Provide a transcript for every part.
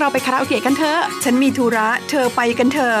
เราไปคาราโอเกะกันเถอะ ฉันมีธุระ เธอไปกันเถอะ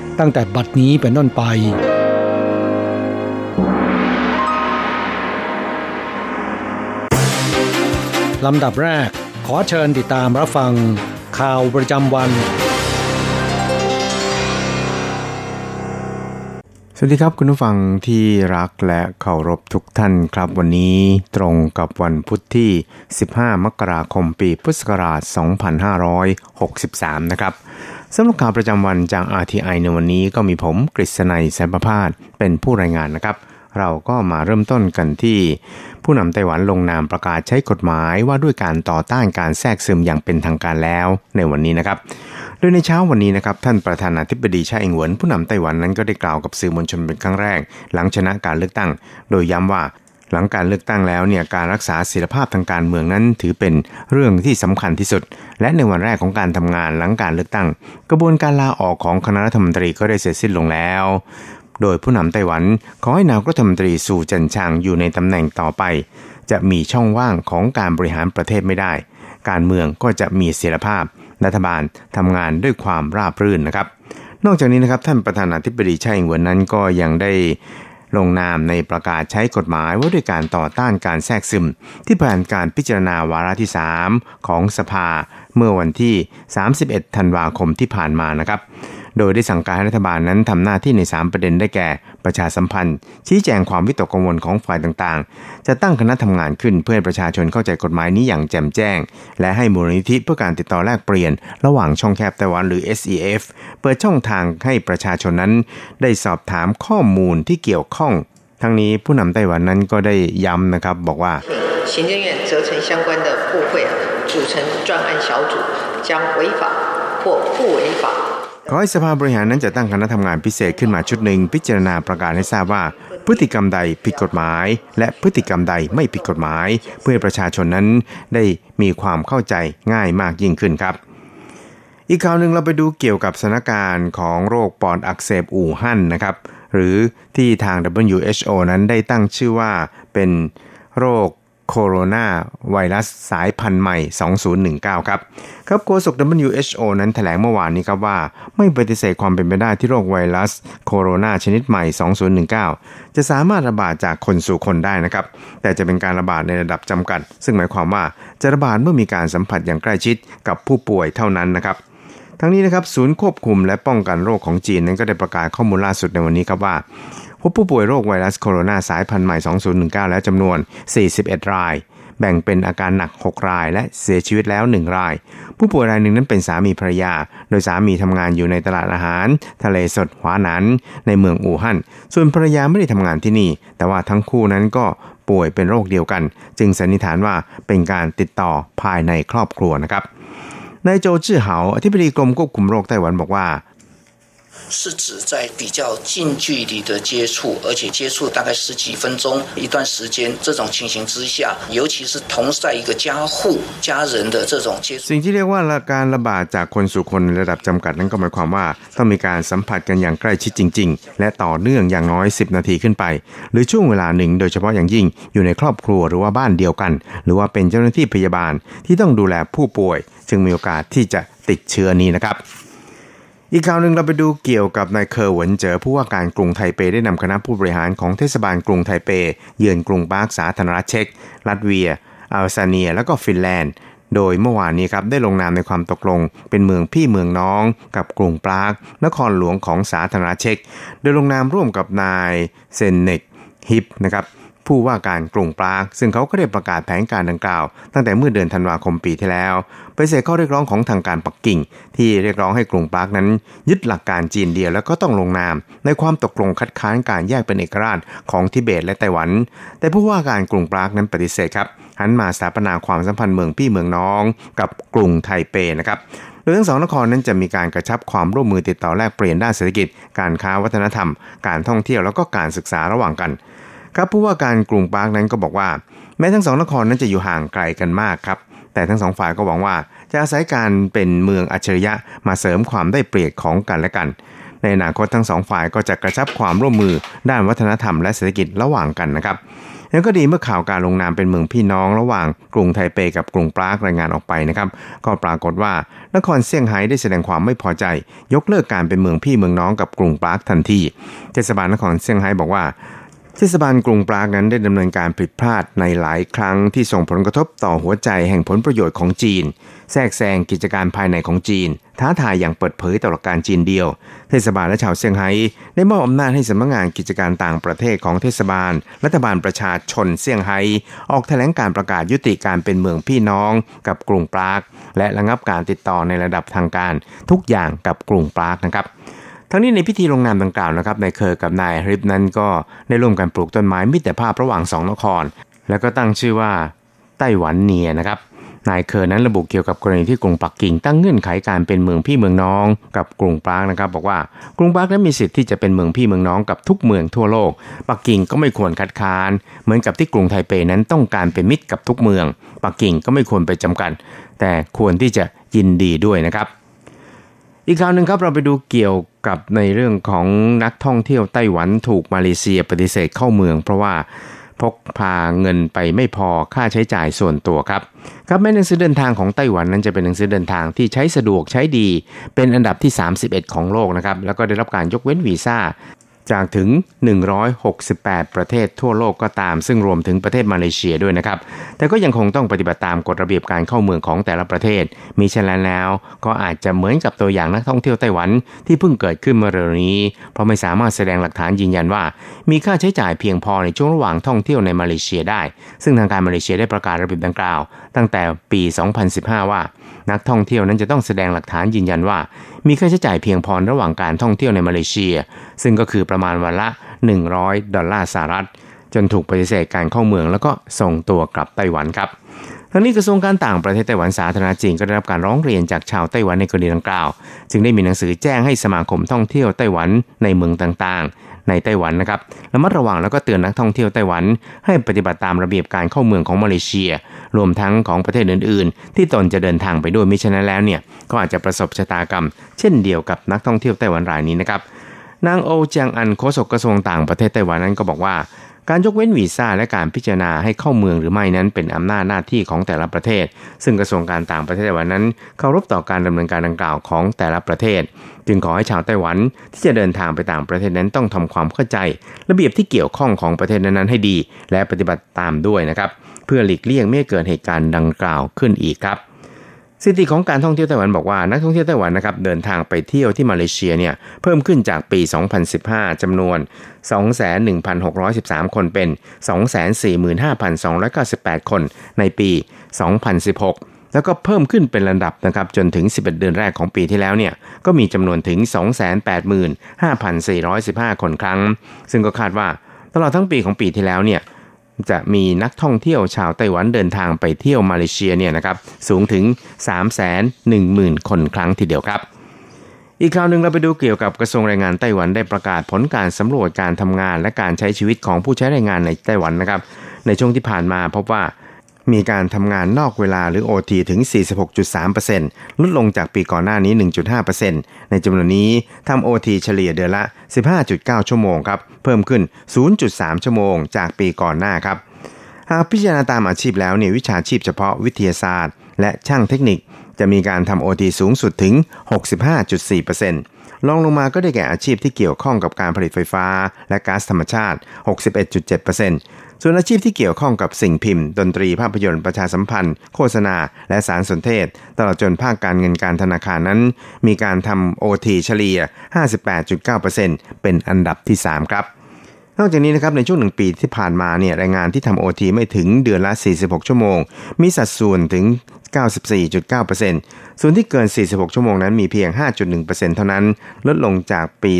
ตั้งแต่บัดนี้เป็นต้นไปลำดับแรก ขอเชิญติดตามรับฟัง ข่าวประจำวัน สวัสดีครับคุณผู้ฟังที่รักและเคารพทุกท่านครับวันนี้ตรงกับวันพุทธที่ 15 มกราคมปีพุทธศักราช 2563 นะครับ สำหรับข่าวประจำวันจาก RTI ในวันนี้ก็มีผมกฤษณัยแสนประพาสเป็นผู้รายงานนะครับ เราก็มาเริ่มต้นกันที่ ผู้นำไต้หวันลงนามประกาศใช้กฎหมายว่าด้วยการต่อต้านการแทรกซึมอย่างเป็นทางการแล้วในวันนี้นะครับ โดยในเช้าวันนี้นะครับท่านประธานาธิบดีชาอิงเหวินผู้นำไต้หวันนั้นก็ได้กล่าวกับสื่อมวลชนเป็นครั้งแรก หลังชนะการเลือกตั้ง โดยย้ำว่า หลังการเลือกตั้งแล้วเนี่ยการรักษาศิลภาพทางการเมืองนั้นถือเป็นเรื่องที่สำคัญที่สุด และในวันแรกของการทำงานหลังการเลือกตั้ง กระบวนการลาออกของคณะรัฐมนตรีก็ได้เสร็จสิ้นลงแล้ว โดยผู้นำไต้หวันขอให้นายกรัฐมนตรีสู่จันชางอยู่ในตำแหน่งต่อไป จะมีช่องว่างของการบริหารประเทศไม่ได้ การเมืองก็จะมีเสถียรภาพรัฐบาลทำงานด้วยความราบรื่นนะครับ นอกจากนี้นะครับท่านประธานาธิบดีไช่เหวินนั้นก็ยังได้ ลงนามในประกาศใช้กฎหมายว่าด้วยการต่อต้านการแทรกซึม ที่ผ่านการพิจารณาวาระที่ 3 ของสภาเมื่อวันที่ 31 ธันวาคมที่ผ่านมานะครับ โดยได้สั่งการให้รัฐบาลนั้นทำหน้าที่ใน 3 ประเด็นได้แก่ประชาสัมพันธ์ ชี้แจงความวิตกกังวลของฝ่ายต่างๆ จะตั้งคณะทำงานขึ้นเพื่อให้ประชาชนเข้าใจกฎหมายนี้อย่างแจ่มแจ้ง และให้มูลนิธิเพื่อการติดต่อแลกเปลี่ยน ระหว่างช่องแคบไต้หวันหรือ SEF เปิดช่องทางให้ประชาชนนั้น ได้สอบถามข้อมูลที่เกี่ยวข้อง ทั้งนี้ผู้นำไต้หวันนั้นก็ได้ย้ำนะครับบอกว่า行政院责成相关的部会组成专案小组，将违法或不违法 ขอให้สภาบริหารนั้นจะตั้งคณะทำงานพิเศษขึ้นมาชุดหนึ่งพิจารณาประกาศให้ทราบว่า พฤติกรรมใดผิดกฎหมาย และพฤติกรรมใดไม่ผิดกฎหมาย เพื่อให้ประชาชนนั้นได้มีความเข้าใจง่ายมากยิ่งขึ้นครับ อีกข่าวหนึ่งเราไปดูเกี่ยวกับสถานการณ์ของโรคปอดอักเสบอู่ฮั่นนะครับ หรือที่ทาง WHO นั้นได้ตั้งชื่อว่าเป็นโรค โคโรนาไวรัสสายพันธุ์ใหม่ 2019 ครับ ครับโฆษก WHO นั้นแถลงเมื่อวานนี้ครับว่า ไม่ปฏิเสธความเป็นไปได้ที่โรคไวรัสโคโรนาชนิดใหม่ 2019 จะสามารถระบาดจากคนสู่คนได้นะครับ แต่จะเป็นการระบาดในระดับจำกัด ซึ่งหมายความว่าจะระบาดเมื่อมีการสัมผัสอย่างใกล้ชิดกับผู้ป่วยเท่านั้นนะครับทั้งนี้นะครับศูนย์ควบคุมและป้องกันโรคของจีนนั้นก็ได้ประกาศข้อมูลล่าสุดในวันนี้ครับว่า พบผู้ป่วยโรคไวรัสโคโรนาสายพันธุ์ใหม่ 2019 แล้วจำนวน 41 ราย แบ่งเป็นอาการหนัก 6 ราย และเสียชีวิตแล้ว 1 ราย ผู้ป่วยรายหนึ่งนั้นเป็นสามีภรรยา โดยสามีทำงานอยู่ในตลาดอาหาร ทะเลสดหวานัน ในเมืองอู่ฮั่น ส่วนภรรยาไม่ได้ทำงานที่นี่ แต่ว่าทั้งคู่นั้นก็ป่วยเป็นโรคเดียวกัน จึงสันนิษฐานว่าเป็นการติดต่อภายในครอบครัวนะครับนายโจจื้อเหาอธิบดีกรมควบคุมโรคไต้หวันบอกว่า 是指在比较近距离的接触，而且接触大概十几分钟一段时间，这种情形之下，尤其是同在一个家户家人的这种接触。สิ่งที่เรียกว่าการระบาดจากคนสู่คนในระดับจำกัดนั้นก็หมายความว่าต้องมีการสัมผัสกันอย่างใกล้ชิดจริง ๆ และต่อเนื่องอย่างน้อย 10 นาทีขึ้นไป หรือช่วงเวลาหนึ่งโดยเฉพาะอย่างยิ่งอยู่ในครอบครัวหรือว่าบ้านเดียวกัน หรือว่าเป็นเจ้าหน้าที่พยาบาลที่ต้องดูแลผู้ป่วย จึงมีโอกาสที่จะติดเชื้อนี้นะครับ อีกข่าวหนึ่งเราไปดูเกี่ยวกับนายเคอร์หวนเจอผู้ว่าการกรุงไทเปได้นำคณะผู้บริหารของเทศบาลกรุงไทเป เยือนกรุงปาร์คสาธารณรัฐเช็กลัตเวียอัลซาเนีย และก็ฟินแลนด์ โดยเมื่อวานนี้ครับได้ลงนามในความตกลง เป็นเมืองพี่เมืองน้อง กับกรุงปรากนครหลวงของสาธารณรัฐเช็กโดยลงนามร่วมกับนายเซนเนกฮิปนะครับ ผู้ว่าการกรุงปราก ซึ่งเขาก็ได้ประกาศแผนการดังกล่าว ตั้งแต่เมื่อเดือนธันวาคมปีที่แล้วไปเสกข้อเรียกร้องของทางการปักกิ่ง ที่เรียกร้องให้กรุงปรากนั้น ยึดหลักการจีนเดียวแล้วก็ต้องลงนาม ในความตกลงคัดค้านการแยกเป็นเอกราชของทิเบตและไต้หวัน แต่ผู้ว่าการกรุงปรากนั้นปฏิเสธครับหันมาสถาปนาความสัมพันธ์เมืองพี่เมืองน้อง กับกรุงไทเปนะครับโดยทั้งสองนครนั้นจะมีการกระชับความร่วมมือติดต่อแลกเปลี่ยนด้านเศรษฐกิจ การค้าวัฒนธรรม การท่องเที่ยวแล้วก็การศึกษาระหว่างกัน ครับผู้ว่าการกรุงปาร์กนั้นก็บอกว่า แม้ทั้งสองนครนั้นจะอยู่ห่างไกลกันมากครับ แต่ทั้งสองฝ่ายก็หวังว่า จะอาศัยการเป็นเมืองอัจฉริยะมาเสริมความได้เปรียบของกันและกัน ในอนาคตทั้งสองฝ่ายก็จะกระชับความร่วมมือด้านวัฒนธรรมและเศรษฐกิจระหว่างกันนะครับแล้วก็ดีเมื่อข่าวการลงนามเป็นเมืองพี่น้องระหว่างกรุงไทเปกับกรุงปรากรายงานออกไปนะครับ ก็ปรากฏว่านครเซี่ยงไฮ้ได้แสดงความไม่พอใจ ยกเลิกการเป็นเมืองพี่เมืองน้องกับกรุงปรากทันที เทศบาลนครเซี่ยงไฮ้บอกว่า เทศบาลกรุงปรากนั้นได้ดำเนินการผิดพลาดในหลายครั้งที่ส่งผลกระทบต่อหัวใจแห่งผลประโยชน์ของจีน แทรกแซงกิจการภายในของจีน ท้าทายอย่างเปิดเผยต่อหลักการจีนเดียว เทศบาลและชาวเซี่ยงไฮ้ได้มอบอำนาจให้สำนักงานกิจการต่างประเทศของเทศบาล รัฐบาลประชาชนเซี่ยงไฮ้ออกแถลงการณ์ประกาศยุติการเป็นเมืองพี่น้องกับกรุงปราก และระงับการติดต่อในระดับทางการทุกอย่างกับกรุงปรากนะครับ ทั้งนี้ในพิธีลงนามดังกล่าวนะครับนายเคอร์กับนายฮริปนั้นก็ได้ร่วมกันปลูกต้นไม้มิตรภาพระหว่างสองนคร แล้วก็ตั้งชื่อว่าไต้หวันเนียนะครับนายเคอร์นั้นระบุเกี่ยวกับกรณีที่กรุงปักกิ่งตั้งเงื่อนไขการเป็นเมืองพี่เมืองน้อง กับกรุงปรากนะครับ บอกว่ากรุงปรากนั้นมีสิทธิ์ที่จะเป็นเมืองพี่เมืองน้องกับทุกเมืองทั่วโลก ปักกิ่งก็ไม่ควรคัดค้าน เหมือนกับที่กรุงไทเปนั้นต้องการเป็นมิตรกับทุกเมือง ปักกิ่งก็ไม่ควรไปจำกัดแต่ควรที่จะยินดีด้วยนะครับ อีกข่าวหนึ่งครับเราไปดูเกี่ยวกับในเรื่องของนักท่องเที่ยวไต้หวันถูกมาเลเซียปฏิเสธเข้าเมือง เพราะว่าพกพาเงินไปไม่พอค่าใช้จ่ายส่วนตัวครับ ครับแม้หนังสือเดินทางของไต้หวันนั้นจะเป็นหนังสือเดินทางที่ใช้สะดวกใช้ดี เป็นอันดับที่ 31 ของโลกนะครับแล้วก็ได้รับการยกเว้นวีซ่า จากถึง 168 ประเทศทั่วโลกก็ตาม ซึ่งรวมถึงประเทศมาเลเซียด้วยนะครับ แต่ก็ยังคงต้องปฏิบัติตามกฎระเบียบการเข้าเมืองของแต่ละประเทศ มีเช่นนั้นแล้ว ก็อาจจะเหมือนกับตัวอย่างนักท่องเที่ยวไต้หวันที่เพิ่งเกิดขึ้นเมื่อเร็วนี้ เพราะไม่สามารถแสดงหลักฐานยืนยันว่า มีค่าใช้จ่ายเพียงพอในช่วงระหว่างท่องเที่ยวในมาเลเซียได้ ซึ่งทางการมาเลเซียได้ประกาศระเบียบดังกล่าว ตั้งแต่ปี 2015 ว่า นักท่องเที่ยวนั้นจะต้องแสดงหลักฐานยืนยันว่า มีค่าใช้จ่ายเพียงพอระหว่างการท่องเที่ยวในมาเลเซีย ซึ่งก็คือประมาณวันละ 100 ดอลลาร์สหรัฐ จนถูกปฏิเสธการเข้าเมืองแล้วก็ส่งตัวกลับไต้หวันครับทั้งนี้กระทรวงการต่างประเทศไต้หวันสาธารณจีนก็ได้รับการร้องเรียนจากชาวไต้หวันในกรณีดังกล่าว จึงได้มีหนังสือแจ้งให้สมาคมท่องเที่ยวไต้หวันในเมืองต่างๆ ในไต้หวันนะครับระมัดระวังแล้วก็เตือนนักท่องเที่ยวไต้หวัน ให้ปฏิบัติตามระเบียบการเข้าเมืองของมาเลเซีย รวมทั้งของประเทศอื่น ๆ ที่ตนจะเดินทางไปด้วยมิฉะนั้นแล้วเนี่ยก็อาจจะประสบชะตากรรม เช่นเดียวกับนักท่องเที่ยวไต้หวันรายนี้นะครับนางโอเจียงอันโฆษกกระทรวงต่างประเทศไต้หวันนั้นก็บอกว่า การยกเว้นวีซ่าและการพิจารณาให้เข้าเมืองหรือไม่นั้นเป็นอำนาจหน้าที่ของแต่ละประเทศ ซึ่งกระทรวงการต่างประเทศไต้หวันนั้นเคารพต่อการดำเนินการดังกล่าวของแต่ละประเทศ จึงขอให้ชาวไต้หวันที่จะเดินทางไปต่างประเทศนั้นต้องทำความเข้าใจ ระเบียบที่เกี่ยวข้องของประเทศนั้นๆให้ดี และปฏิบัติตามด้วยนะครับ เพื่อหลีกเลี่ยงไม่ให้เกิดเหตุการณ์ดังกล่าวขึ้นอีกครับ สถิติของการท่องเที่ยวไต้หวันบอกว่านักท่องเที่ยวไต้หวันนะครับเดินทางไปเที่ยวที่มาเลเซียเนี่ยเพิ่มขึ้นจากปี 2015จำนวน 21,613 คนเป็น 245,298 คนในปี 2016 แล้วก็เพิ่มขึ้นเป็นระดับนะครับจนถึง 11 เดือนแรกของปีที่แล้วเนี่ยก็มีจำนวนถึง 285,415 คนครั้ง ซึ่งก็คาดว่าตลอดทั้งปีของปีที่แล้วเนี่ย จะมีนักท่องเที่ยวชาวไต้หวันเดินทางไปเที่ยวมาเลเซียเนี่ยนะครับสูงถึง 3 1 0 0 0 0 คนครั้งทีเดียวครับ อีกคราวหนึ่งเราไปดูเกี่ยวกับกระทรวงแรงงานไต้หวันได้ประกาศผลการสำรวจการทำงานและการใช้ชีวิตของผู้ใช้แรงงานในไต้หวันนะครับ ในช่วงที่ผ่านมาพบว่า มีการทำงานนอกเวลาหรือ OT ถึง 46.3%ลดลงจากปีก่อนหน้านี้ 1.5%ในจำนวนนี้ทำ OT เฉลี่ยเดือนละ 15.9 ชั่วโมงครับ เพิ่มขึ้น 0.3 ชั่วโมงจากปีก่อนหน้าครับ หากพิจารณาตามอาชีพแล้วเนี่ยวิชาชีพเฉพาะวิทยาศาสตร์ และช่างเทคนิค จะมีการทำ OT สูงสุดถึง 65.4%ลองลงมาก็ได้แก่อาชีพที่เกี่ยวข้องกับการผลิตไฟฟ้า และก๊าซธรรมชาติ 61.7% ส่วนอาชีพที่เกี่ยวข้องกับสิ่งพิมพ์ ดนตรีภาพยนตร์ประชาสัมพันธ์ โฆษณา และสารสนเทศ ตลอดจนภาคการเงินการธนาคารนั้น มีการทำโอทีเฉลี่ย 58.9%เป็นอันดับที่ 3 ครับนอกจากนี้นะครับในช่วงหนึ่งปีที่ผ่านมาเนี่ยแรงงานที่ทำโอทีไม่ถึงเดือนละ 46 ชั่วโมง มีสัดส่วนถึง 94.9%ส่วนที่เกิน 46 ชั่วโมงนั้นมีเพียง 5.1%เท่านั้น ลดลงจากปี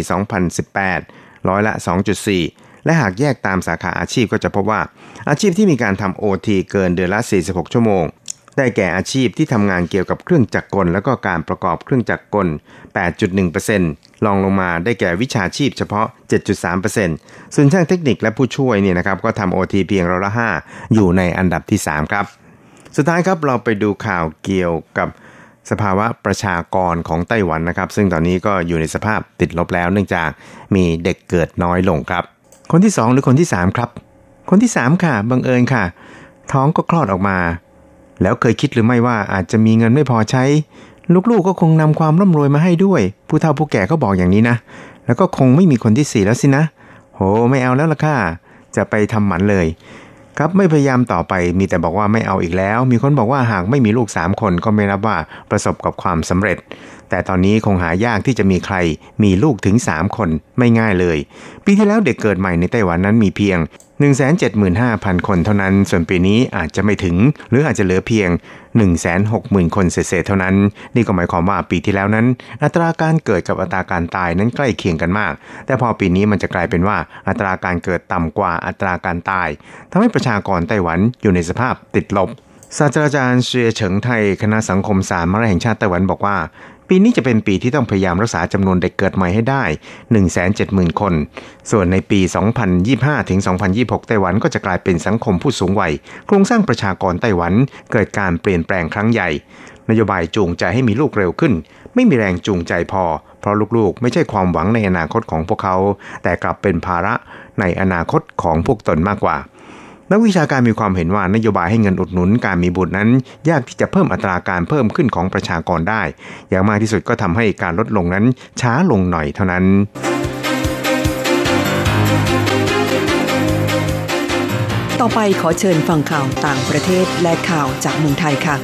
2018 ร้อยละ 2.4 และหากแยกตามสาขาอาชีพก็จะพบว่า อาชีพที่มีการทำโอทีเกินเดือนละ 46 ชั่วโมง ได้แก่อาชีพที่ทำงานเกี่ยวกับเครื่องจักรกล และก็การประกอบเครื่องจักรกล 8.1%ลองลงมาได้แก่วิชาชีพเฉพาะ 7.3%ส่วนช่างเทคนิคและผู้ช่วยเนี่ยนะครับก็ทำโอทีเพียงร้อยละ 5 อยู่ในอันดับที่ 3 ครับ สุดท้ายครับเราไปดูข่าวเกี่ยวกับสภาวะประชากรของไต้หวันนะครับ ซึ่งตอนนี้ก็อยู่ในสภาพติดลบแล้ว เนื่องจากมีเด็กเกิดน้อยลงครับ คนที่สองหรือคนที่สามครับ คนที่สามค่ะ บังเอิญค่ะ ท้องก็คลอดออกมา แล้วเคยคิดหรือไม่ว่าอาจจะมีเงินไม่พอใช้ ลูกๆก็คงนำความร่ำรวยมาให้ด้วย ผู้เฒ่าผู้แก่ก็บอกอย่างนี้นะ แล้วก็คงไม่มีคนที่สี่แล้วสินะ โห ไม่เอาแล้วล่ะค่ะ จะไปทำหมันเลย ครับไม่พยายามต่อไปมีแต่บอกว่าไม่เอาอีกแล้ว มีคนบอกว่าหากไม่มีลูกสามคนก็ไม่นับว่าประสบกับความสำเร็จ แต่ตอนนี้คงหายากที่จะมีใคร มีลูกถึง3คนไม่ง่ายเลย ปีที่แล้วเด็กเกิดใหม่ในไต้หวันนั้นมีเพียง 175,000 คนเท่านั้น ส่วนปีนี้อาจจะไม่ถึง หรืออาจจะเหลือเพียง 160,000 คนเศษเท่านั้น นี่ก็หมายความว่าปีที่แล้วนั้น อัตราการเกิดกับอัตราการตายนั้นใกล้เคียงกันมาก แต่พอปีนี้มันจะกลายเป็นว่าอัตราการเกิดต่ำกว่าอัตราการตายทำให้ประชากรไต้หวันอยู่ในสภาพติดลบศาสตราจารย์เสียเฉิงไทย คณะสังคมศาสตร์มหาแห่งชาติไต้หวันบอกว่า ปีนี้จะเป็นปีที่ต้องพยายามรักษาจำนวนเด็กเกิดใหม่ให้ได้ 170,000 คน ส่วนในปี 2025 ถึง 2026 ไต้หวันก็จะกลายเป็นสังคมผู้สูงวัย โครงสร้างประชากรไต้หวันเกิดการเปลี่ยนแปลงครั้งใหญ่ นโยบายจูงใจให้มีลูกเร็วขึ้น ไม่มีแรงจูงใจพอ เพราะลูกๆ ไม่ใช่ความหวังในอนาคตของพวกเขา แต่กลับเป็นภาระในอนาคตของพวกตนมากกว่า นักวิชาการมีความเห็นว่านโยบายให้เงินอุดหนุนการมีบุตรนั้น ยากที่จะเพิ่มอัตราการเพิ่มขึ้นของประชากรได้ อย่างมากที่สุดก็ทำให้การลดลงนั้นช้าลงหน่อยเท่านั้นต่อไปขอเชิญฟังข่าวต่างประเทศและข่าวจากเมืองไทยค่ะ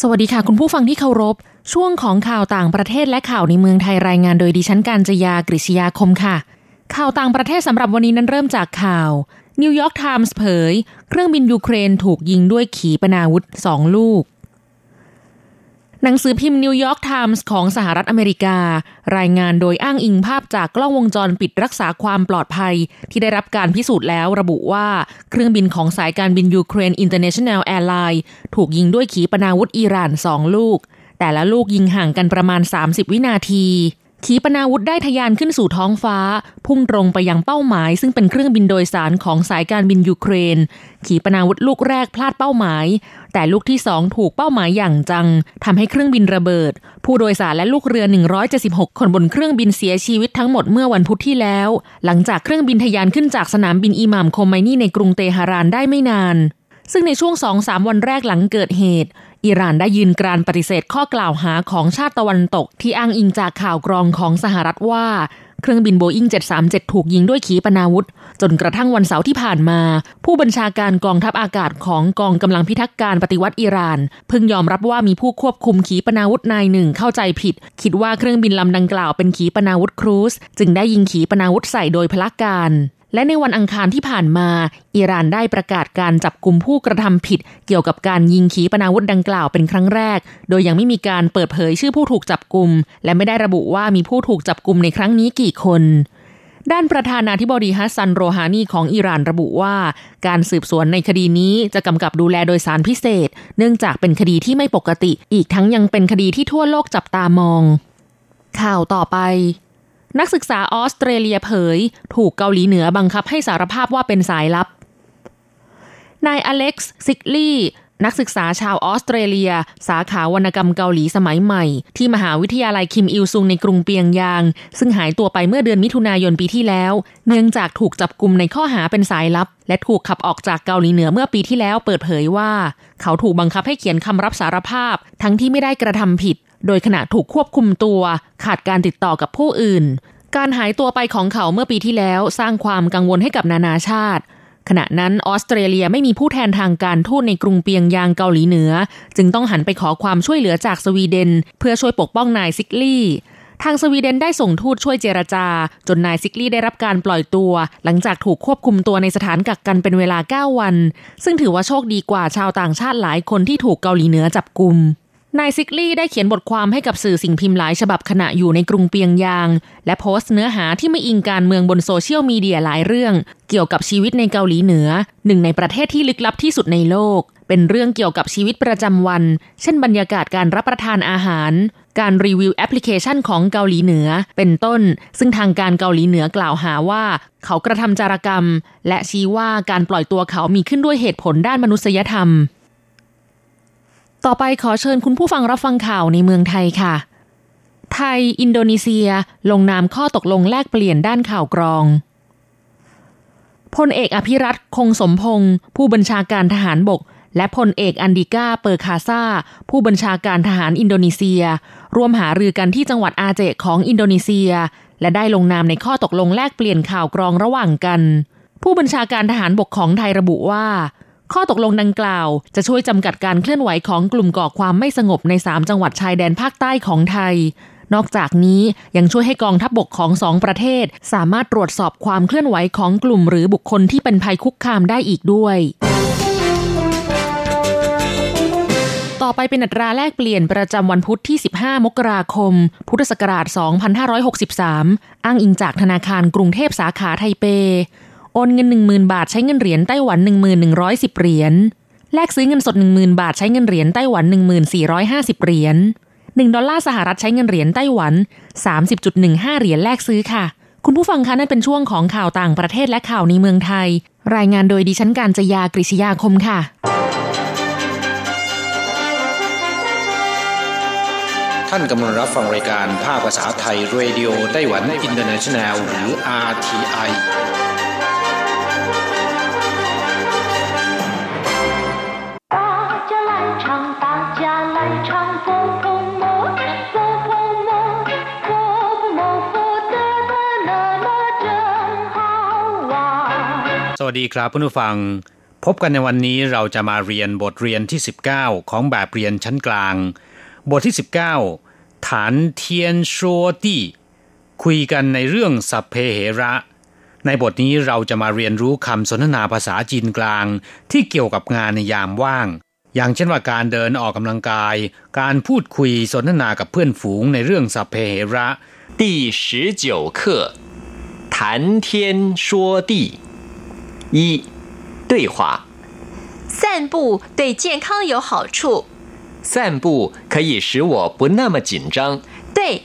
สวัสดีค่ะคุณผู้ฟังที่เคารพ ช่วงของข่าวต่างประเทศและข่าวในเมืองไทยรายงานโดยดิฉันการจยากริชยาคมค่ะ ข่าวต่างประเทศสำหรับวันนี้นั้นเริ่มจากข่าวนิวยอร์กไทมส์เผย เครื่องบินยูเครนถูกยิงด้วยขีปนาวุธสองลูก หนังสือพิมพ์นิวยอร์กไทมส์ของสหรัฐอเมริกา รายงานโดยอ้างอิงภาพจากกล้องวงจรปิดรักษาความปลอดภัย ที่ได้รับการพิสูจน์แล้วระบุว่าเครื่องบินของสายการบินยูเครนอินเตอร์เนชั่นแนลแอร์ไลน์ถูกยิงด้วยขีปนาวุธอิหร่านสองลูก แต่ละลูกยิงห่างกันประมาณ 30 วินาที ขีปนาวุธได้ทะยานขึ้นสู่ท้องฟ้า พุ่งตรงไปยังเป้าหมาย ซึ่งเป็นเครื่องบินโดยสารของสายการบินยูเครน ขีปนาวุธลูกแรกพลาดเป้าหมาย แต่ลูกที่สองถูกเป้าหมายอย่างจังทำให้เครื่องบินระเบิด ผู้โดยสารและลูกเรือ 176 คนบนเครื่องบินเสียชีวิตทั้งหมดเมื่อวันพุธที่แล้ว หลังจากเครื่องบินทะยานขึ้นจากสนามบินอิหม่ามโคมไมนี่ในกรุงเตหะรานได้ไม่นาน ซึ่งในช่วงสองสามวันแรกหลังเกิดเหตุ อิหร่านได้ยืนกรานปฏิเสธข้อกล่าวหาของชาติตะวันตก ที่อ้างอิงจากข่าวกรองของสหรัฐว่า เครื่องบินโบอิง737 ถูกยิงด้วยขีปนาวุธ จนกระทั่งวันเสาร์ที่ผ่านมา ผู้บัญชาการกองทัพอากาศของกองกำลังพิทักษ์การปฏิวัติอิหร่านเพิ่งยอมรับว่ามีผู้ควบคุมขีปนาวุธนายหนึ่งเข้าใจผิด คิดว่าเครื่องบินลำดังกล่าวเป็นขีปนาวุธครูซจึงได้ยิงขีปนาวุธใส่โดยพลการ และในวันอังคารที่ผ่านมาอิหร่านได้ประกาศการจับกลุ่มผู้กระทำผิด เกี่ยวกับการยิงขีปนาวุธดังกล่าวเป็นครั้งแรก โดยยังไม่มีการเปิดเผยชื่อผู้ถูกจับกลุ่มและไม่ได้ระบุว่ามีผู้ถูกจับกลุ่มในครั้งนี้กี่คนด้านประธานาธิบดีฮัสซันโรฮานีของอิหร่านระบุว่า การสืบสวนในคดีนี้จะกำกับดูแลโดยศาลพิเศษ เนื่องจากเป็นคดีที่ไม่ปกติ อีกทั้งยังเป็นคดีที่ทั่วโลกจับตามอง ข่าวต่อไป นักศึกษาออสเตรเลียเผย ถูกเกาหลีเหนือบังคับให้สารภาพว่าเป็นสายลับ นายอเล็กซ์ซิกลีนักศึกษาชาวออสเตรเลีย สาขาวรรณกรรมเกาหลีสมัยใหม่ ที่มหาวิทยาลัยคิมอิลซุงในกรุงเปียงยาง ซึ่งหายตัวไปเมื่อเดือนมิถุนายนปีที่แล้ว เนื่องจากถูกจับกลุ่มในข้อหาเป็นสายลับ และถูกขับออกจากเกาหลีเหนือเมื่อปีที่แล้วเปิดเผยว่า เขาถูกบังคับให้เขียนคำรับสารภาพ ทั้งที่ไม่ได้กระทำผิด โดยขณะถูกควบคุมตัวขาดการติดต่อกับผู้อื่น การหายตัวไปของเขาเมื่อปีที่แล้วสร้างความกังวลให้กับนานาชาติ ขณะนั้นออสเตรเลียไม่มีผู้แทนทางการทูตในกรุงเปียงยางเกาหลีเหนือ จึงต้องหันไปขอความช่วยเหลือจากสวีเดน เพื่อช่วยปกป้องนายซิกลี่ทางสวีเดนได้ส่งทูตช่วยเจรจา จนนายซิกลี่ได้รับการปล่อยตัว หลังจากถูกควบคุมตัวในสถานกักกันเป็นเวลา 9 วัน ซึ่งถือว่าโชคดีกว่าชาวต่างชาติหลายคนที่ถูกเกาหลีเหนือจับกุม นายซิกลี่ได้เขียนบทความให้กับสื่อสิ่งพิมพ์หลายฉบับขณะอยู่ในกรุงเปียงยาง และโพสต์เนื้อหาที่ไม่อิงการเมืองบนโซเชียลมีเดียหลายเรื่อง เกี่ยวกับชีวิตในเกาหลีเหนือ หนึ่งในประเทศที่ลึกลับที่สุดในโลก เป็นเรื่องเกี่ยวกับชีวิตประจำวัน เช่นบรรยากาศการรับประทานอาหาร การรีวิวแอปพลิเคชันของเกาหลีเหนือ เป็นต้น ซึ่งทางการเกาหลีเหนือกล่าวหาว่า เขากระทำจารกรรม และชี้ว่าการปล่อยตัวเขามีขึ้นด้วยเหตุผลด้านมนุษยธรรม ต่อไปขอเชิญคุณผู้ฟังรับฟังข่าวในเมืองไทยค่ะ ไทย อินโดนีเซีย ลงนามข้อตกลงแลกเปลี่ยนด้านข่าวกรองพลเอกอภิรัตคงสมพงศ์ผู้บัญชาการทหารบก และพลเอกอันดิก้าเปอร์คาซาผู้บัญชาการทหารอินโดนีเซีย ร่วมหารือกันที่จังหวัดอาเจะห์ของอินโดนีเซีย และได้ลงนามในข้อตกลงแลกเปลี่ยนข่าวกรองระหว่างกัน ผู้บัญชาการทหารบกของไทยระบุว่า ข้อตกลงดังกล่าวจะช่วยจำกัดการเคลื่อนไหวของกลุ่มก่อความไม่สงบใน 3 จังหวัดชายแดนภาคใต้ของไทย นอกจากนี้ยังช่วยให้กองทัพบบกของสองประเทศ สามารถตรวจสอบความเคลื่อนไหวของกลุ่มหรือบุคคลที่เป็นภัยคุกคามได้อีกด้วยต่อไปเป็นอัตราแลกเปลี่ยนประจำวันพุธที่ 15 มกราคม พุทธศักราช 2563 อ้างอิงจากธนาคารกรุงเทพสาขาไทเป โอนเงิน 10,000 บาทใช้เงินเหรียญไต้หวัน 1110 เหรียญ แลกซื้อเงินสด 10,000 บาทใช้เงินเหรียญไต้หวัน 1450 เหรียญ 1 ดอลลาร์สหรัฐใช้เงินเหรียญไต้หวัน 30.15 เหรียญแลกซื้อค่ะ คุณผู้ฟังคะนั่นเป็นช่วงของข่าวต่างประเทศและข่าวในเมืองไทย รายงานโดยดิฉันการจยากริชยาคมค่ะท่านกำลังรับฟังรายการภาคภาษาไทยเรดิโอไต้หวันอินเตอร์เนชันแนลหรือ RTI สวัสดีครับผู้ฟัง พบกันในวันนี้เราจะมาเรียนบทเรียนที่ 19 ของแบบเรียนชั้นกลาง บทที่ 19 ฐานเทียนชัวตี้คุยกันในเรื่องสัพเพเหระ ในบทนี้เราจะมาเรียนรู้คำสนทนาภาษาจีนกลาง ที่เกี่ยวกับงานในยามว่าง อย่างเช่นว่าการเดินออกกำลังกาย การพูดคุยสนทนากับเพื่อนฝูงในเรื่องสัพเพเหระ第十九课谈天说地 一对话散步对健康有好处散步可以使我不那么紧张对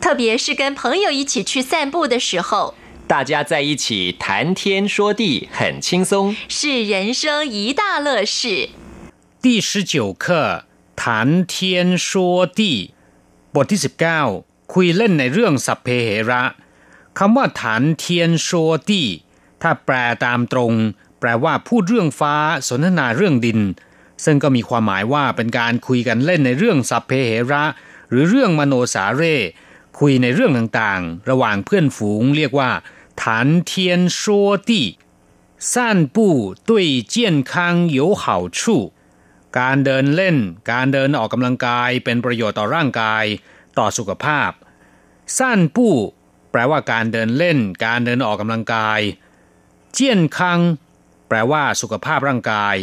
特别是跟朋友一起去散步的时候大家在一起谈天说地很轻松是人生一大乐事第十九课谈天说地บทที่สิบเก้าคุยเล่นในเรื่องสัพเพเหระคำว่าฐานเทียนโชตี้ ถ้าแปลตามตรง แปลว่าพูดเรื่องฟ้าสนทนาเรื่องดิน ซึ่งก็มีความหมายว่าเป็นการคุยกันเล่นในเรื่องสัพเพเหระ หรือเรื่องมโนสาเร่คุยในเรื่องต่างๆ ระหว่างเพื่อนฝูงเรียกว่าฐานเทียนโชตี้散步对健康有好处การเดินเล่น การเดินออกกำลังกายเป็นประโยชน์ต่อร่างกาย ต่อสุขภาพสั้นปู้แปลว่าการเดินเล่น การเดินออกกำลังกาย เจียนคัง แปลว่าสุขภาพร่างกาย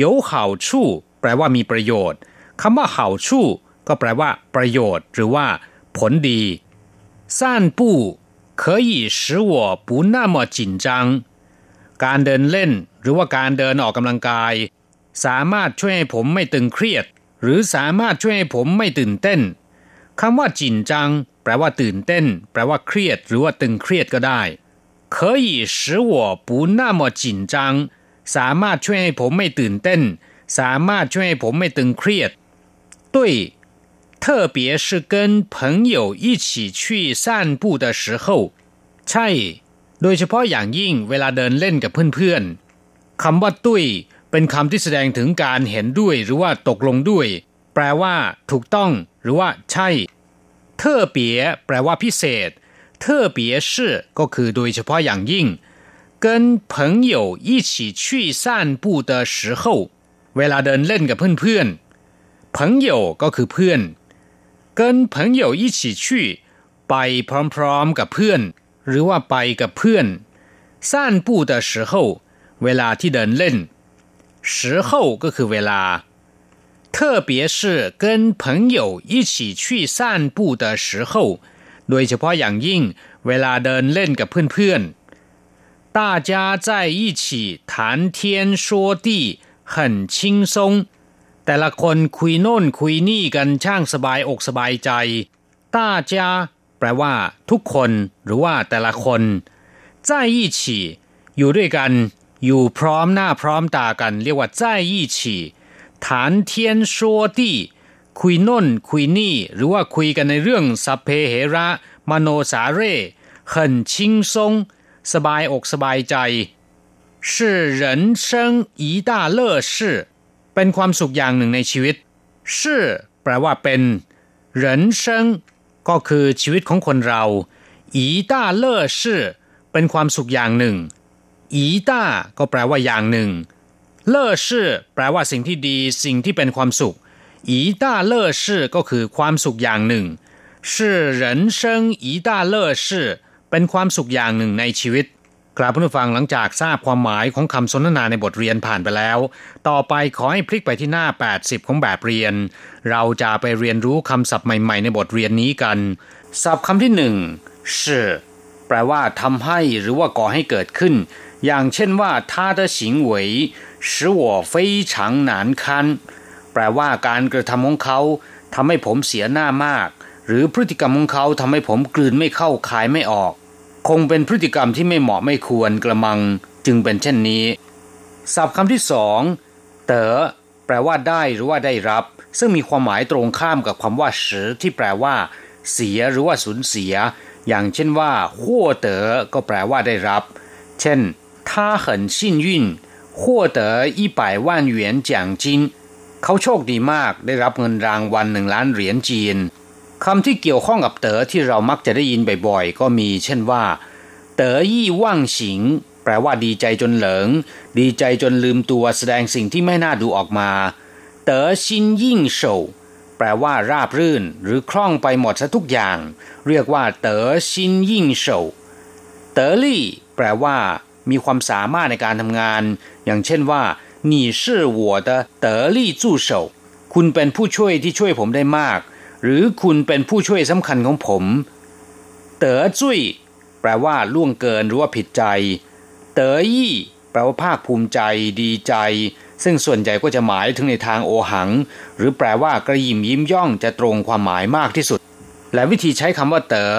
有好处แปลว่ามีประโยชน์คำว่า好处ก็แปลว่า ประโยชน์ หรือว่า ผลดี散步可以使我不那么紧张การเดินเล่น หรือว่าการเดินออกกำลังกาย สามารถช่วยให้ผมไม่ตึงเครียด หรือสามารถช่วยให้ผมไม่ตื่นเต้นคำว่าจินจัง แปลว่าตื่นเต้น แปลว่าเครียด หรือว่าตึงเครียดก็ได้ 可以使我不那么紧张สามารถช่วยให้ผมไม่ตื่นเต้น สามารถช่วยให้ผมไม่ตึงเครียด对特别是跟朋友一起去散步的时候ใช่ โดยเฉพาะอย่างยิ่งเวลาเดินเล่นกับเพื่อนๆคำว่าตุ้ยเป็นคำที่แสดงถึงการเห็นด้วยหรือว่าตกลงด้วย แปลว่า ถูกต้อง หรือว่า ใช่特别แปลว่าพิเศษ 特别是ก็คือโดยเฉพาะอย่างยิ่ง跟朋友一起去散步的时候เวลาเดินเล่นกับเพื่อนๆ朋友ก็คือเพื่อน跟朋友一起去ไปพร้อมๆกับเพื่อน หรือว่าไปกับเพื่อน散步的时候เวลาที่เดินเล่น时候ก็คือเวลา特别是跟朋友一起去散步的时候 โดยเฉพาะอย่างยิ่ง เวลาเดินเล่นกับเพื่อนๆ大家在一起谈天说地很轻松แต่ละคนคุยโน่นคุยนี่กันช่างสบายอกสบายใจ大家แปลว่า ทุกคน หรือว่าแต่ละคน在一起อยู่ด้วยกัน อยู่พร้อมหน้าพร้อมตากัน เรียกว่า在一起谈天说地 คุยโน่นคุยนี่ หรือว่าคุยกันในเรื่องสัพเพเหระ มโนสาเร่很轻松สบายอกสบายใจ是人生一大乐事เป็นความสุขอย่างหนึ่งในชีวิต是แปลว่าเป็น人生ก็คือชีวิตของคนเรา一大乐事เป็นความสุขอย่างหนึ่ง一大ก็แปลว่าอย่างหนึ่งเล่事แปลว่าสิ่งที่ดี สิ่งที่เป็นความสุข 一大乐事ก็คือความสุขอย่างหนึ่ง是人生一大乐事เป็นความสุขอย่างหนึ่งในชีวิตกราบผู้ฟังหลังจากทราบความหมายของคำสนทนาในบทเรียนผ่านไปแล้ว ต่อไปขอให้พลิกไปที่หน้า 80 ของแบบเรียน เราจะไปเรียนรู้คำศัพท์ใหม่ๆ ในบทเรียนนี้กัน ศัพท์คำที่หนึ่ง是 แปลว่าทำให้หรือว่าก่อให้เกิดขึ้น อย่างเช่นว่า他的行为使我非常难堪 แปลว่าการกระทำของเขาทำให้ผมเสียหน้ามาก หรือพฤติกรรมของเขาทำให้ผมกลืนไม่เข้าคายไม่ออก คงเป็นพฤติกรรมที่ไม่เหมาะไม่ควรกระมังจึงเป็นเช่นนี้ศัพท์คำที่สองเต๋อแปลว่าได้หรือว่าได้รับ ซึ่งมีความหมายตรงข้ามกับคำว่าสือที่แปลว่า เสียหรือว่าสูญเสีย อย่างเช่นว่าหัวเต๋อก็แปลว่าได้รับ เช่น他很幸运获得一百万元奖金 เขาโชคดีมากได้รับเงินรางวัลหนึ่งล้านเหรียญจีนคำที่เกี่ยวข้องกับเต๋อที่เรามักจะได้ยินบ่อยๆ ก็มีเช่นว่า เต๋อยี่ว่างสิง แปลว่าดีใจจนเหลิง ดีใจจนลืมตัวแสดงสิ่งที่ไม่น่าดูออกมา เต๋อชินยิ่งโฉแปลว่าราบรื่น หรือคล่องไปหมดซะทุกอย่าง เรียกว่า เต๋อชินยิ่งโฉเต๋อลี่ แปลว่า มีความสามารถในการทำงาน อย่างเช่นว่า 你是我的得力助手คุณเป็นผู้ช่วยที่ช่วยผมได้มาก หรือคุณเป็นผู้ช่วยสำคัญของผม เต๋อจุ้ยแปลว่าล่วงเกินหรือว่าผิดใจเต๋อยี่แปลว่าภาคภูมิใจดีใจ ซึ่งส่วนใหญ่ก็จะหมายถึงในทางโอหัง หรือแปลว่ากระยิมยิ้มย่องจะตรงความหมายมากที่สุด และวิธีใช้คำว่าเต๋อ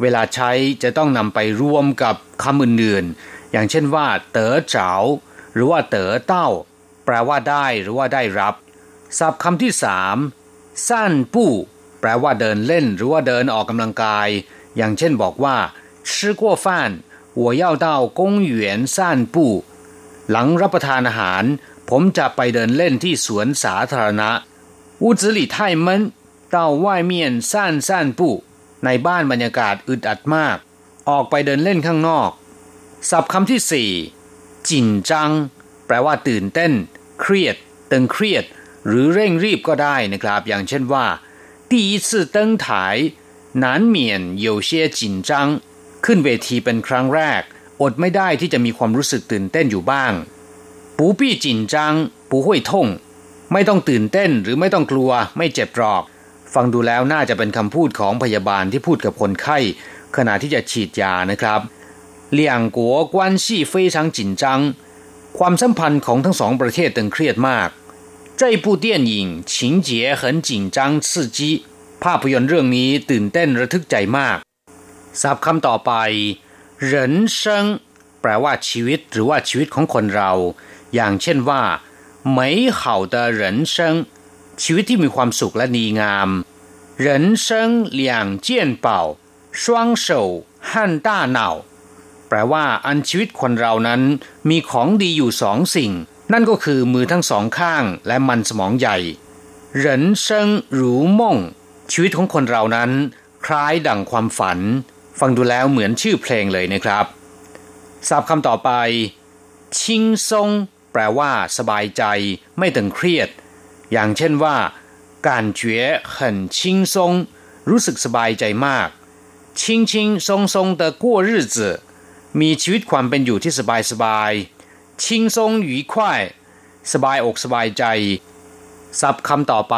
เวลาใช้จะต้องนำไปรวมกับคำอื่นๆ อย่างเช่นว่า เต๋อเจ๋าหรือว่าเต๋อเต้า แปลว่าได้หรือว่าได้รับศัพท์คำที่สามสั้นปู้แปลว่าเดินเล่นหรือว่าเดินออกกำลังกาย อย่างเช่นบอกว่า吃过饭我要到公园散步หลังรับประทานอาหาร ผมจะไปเดินเล่นที่สวนสาธารณะ屋子里太闷到外面散散步ในบ้านบรรยากาศอึดอัดมาก ออกไปเดินเล่นข้างนอกศัพท์คำที่สี่จินจัง แ ปลว่าตื่นเต้น เครียดตึงเครียด หรือเร่งรีบก็ได้นะครับ อย่างเช่นว่า第一次登台难免有些紧张ขึ้นเวทีเป็นครั้งแรก อดไม่ได้ที่จะมีความรู้สึกตื่นเต้นอยู่บ้างปูปี้จินจังปูห้วยท่งไม่ต้องตื่นเต้นหรือไม่ต้องกลัวไม่เจ็บหรอก ฟังดูแล้วน่าจะเป็นคำพูดของพยาบาลที่พูดกับคนไข้ ขณะที่จะฉีดยานะครับ两国关系非常紧张 ความสัมพันธ์ของทั้งสองประเทศตึงเครียดมาก这部电影情节很紧张刺激ภาพยนตร์เรื่องนี้ตื่นเต้นระทึกใจมากศัพท์คำต่อไป人生แปลว่าชีวิตหรือว่าชีวิตของคนเรา อย่างเช่นว่า美好的人生ชีวิตที่มีความสุขและดีงาม人生两件宝双手和大脑 แปลว่าอันชีวิตคนเรานั้น มีของดีอยู่สองสิ่ง นั่นก็คือมือทั้งสองข้างและมันสมองใหญ่人生如梦ชีวิตของคนเรานั้น คล้ายดั่งความฝันฟังดูแล้วเหมือนชื่อเพลงเลยนะครับศัพท์คำต่อไป ชิงซงแปลว่า สบายใจ ไม่ตึงเครียด อย่างเช่นว่าการเจ๋很轻松รู้สึกสบายใจมากชิงชิงซงซง的过日子 มีชีวิตความเป็นอยู่ที่สบายสบายชิงซง愉快สบายอกสบายใจศัพท์คำต่อไป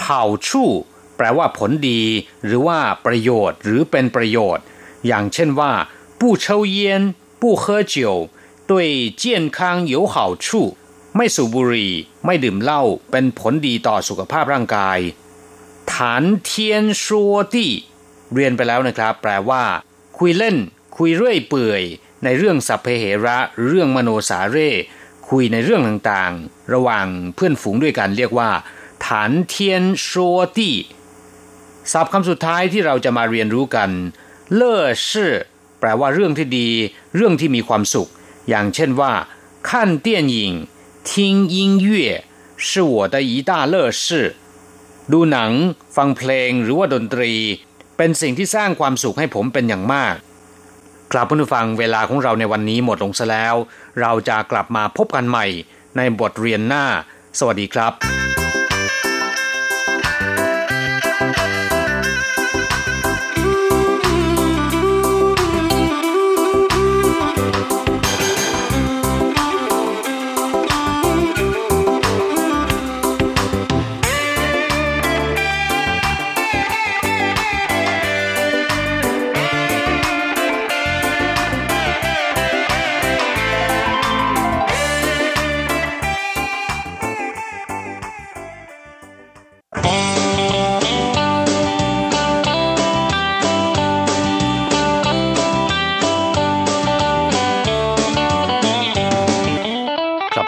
เห่าชู่แปลว่าผลดี หรือว่าประโยชน์หรือเป็นประโยชน์ อย่างเช่นว่า不抽烟不喝酒对健康有好处ไม่สูบบุหรี่ ไม่ดื่มเหล้าเป็นผลดีต่อสุขภาพร่างกายฐานเทียนชัวตี้เรียนไปแล้วนะครับ แปลว่า คุยเล่น คุยเรื่อยเปื่อย ในเรื่องสัพเพเหระหรือเรื่องมโนสาเร่ คุยในเรื่องต่างๆ ระหว่างเพื่อนฝูงด้วยกันเรียกว่าฐานเทียนชัวตี้ศัพท์คำสุดท้ายที่เราจะมาเรียนรู้กัน เล่อชื่อแปลว่าเรื่องที่ดี เรื่องที่มีความสุข อย่างเช่นว่า看电影听音乐是我的一大乐事ดูหนัง ฟังเพลงหรือว่าดนตรี เป็นสิ่งที่สร้างความสุขให้ผมเป็นอย่างมาก กลับผู้ฟังเวลาของเราในวันนี้หมดลงซะแล้ว เราจะกลับมาพบกันใหม่ในบทเรียนหน้า สวัสดีครับ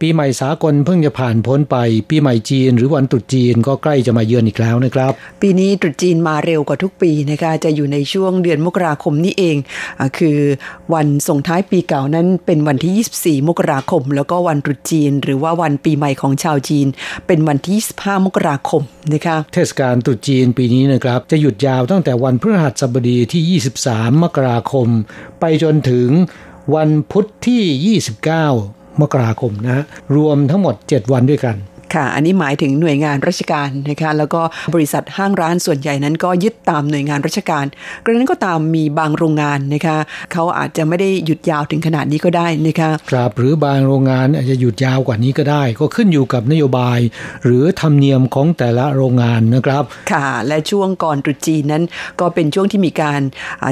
ปีใหม่สากลเพิ่งจะผ่านพ้นไป ปีใหม่จีนหรือวันตรุษจีนก็ใกล้จะมาเยือนอีกแล้วนะครับ ปีนี้ตรุษจีนมาเร็วกว่าทุกปีนะคะจะอยู่ในช่วงเดือนมกราคมนี่เองอคือวันส่งท้ายปีเก่านั้นเป็นวันที่ 24 มกราคม แล้วก็วันตรุษจีน หรือว่าวันปีใหม่ของชาวจีน เป็นวันที่ 25 มกราคมนะคะเทศกาลตรุษจีนปีนี้นะครับจะหยุดยาวตั้งแต่วันพฤหัสบดีที่ 23 มกราคม ไปจนถึงวันพุธที่ 29 มกราคมนะรวมทั้งหมด 7 วันด้วยกัน ค่ะ อันนี้หมายถึงหน่วยงานราชการนะคะแล้วก็บริษัทห้างร้านส่วนใหญ่นั้นก็ยึดตามหน่วยงานราชการกรณีนั้นก็ตามมีบางโรงงานนะคะเขาอาจจะไม่ได้หยุดยาวถึงขนาดนี้ก็ได้นะคะครับหรือบางโรงงานอาจจะหยุดยาวกว่านี้ก็ได้ ก็ขึ้นอยู่กับนโยบาย หรือธรรมเนียมของแต่ละโรงงานนะครับ ค่ะ และช่วงก่อนตรุษจีนนั้น ก็เป็นช่วงที่มีการ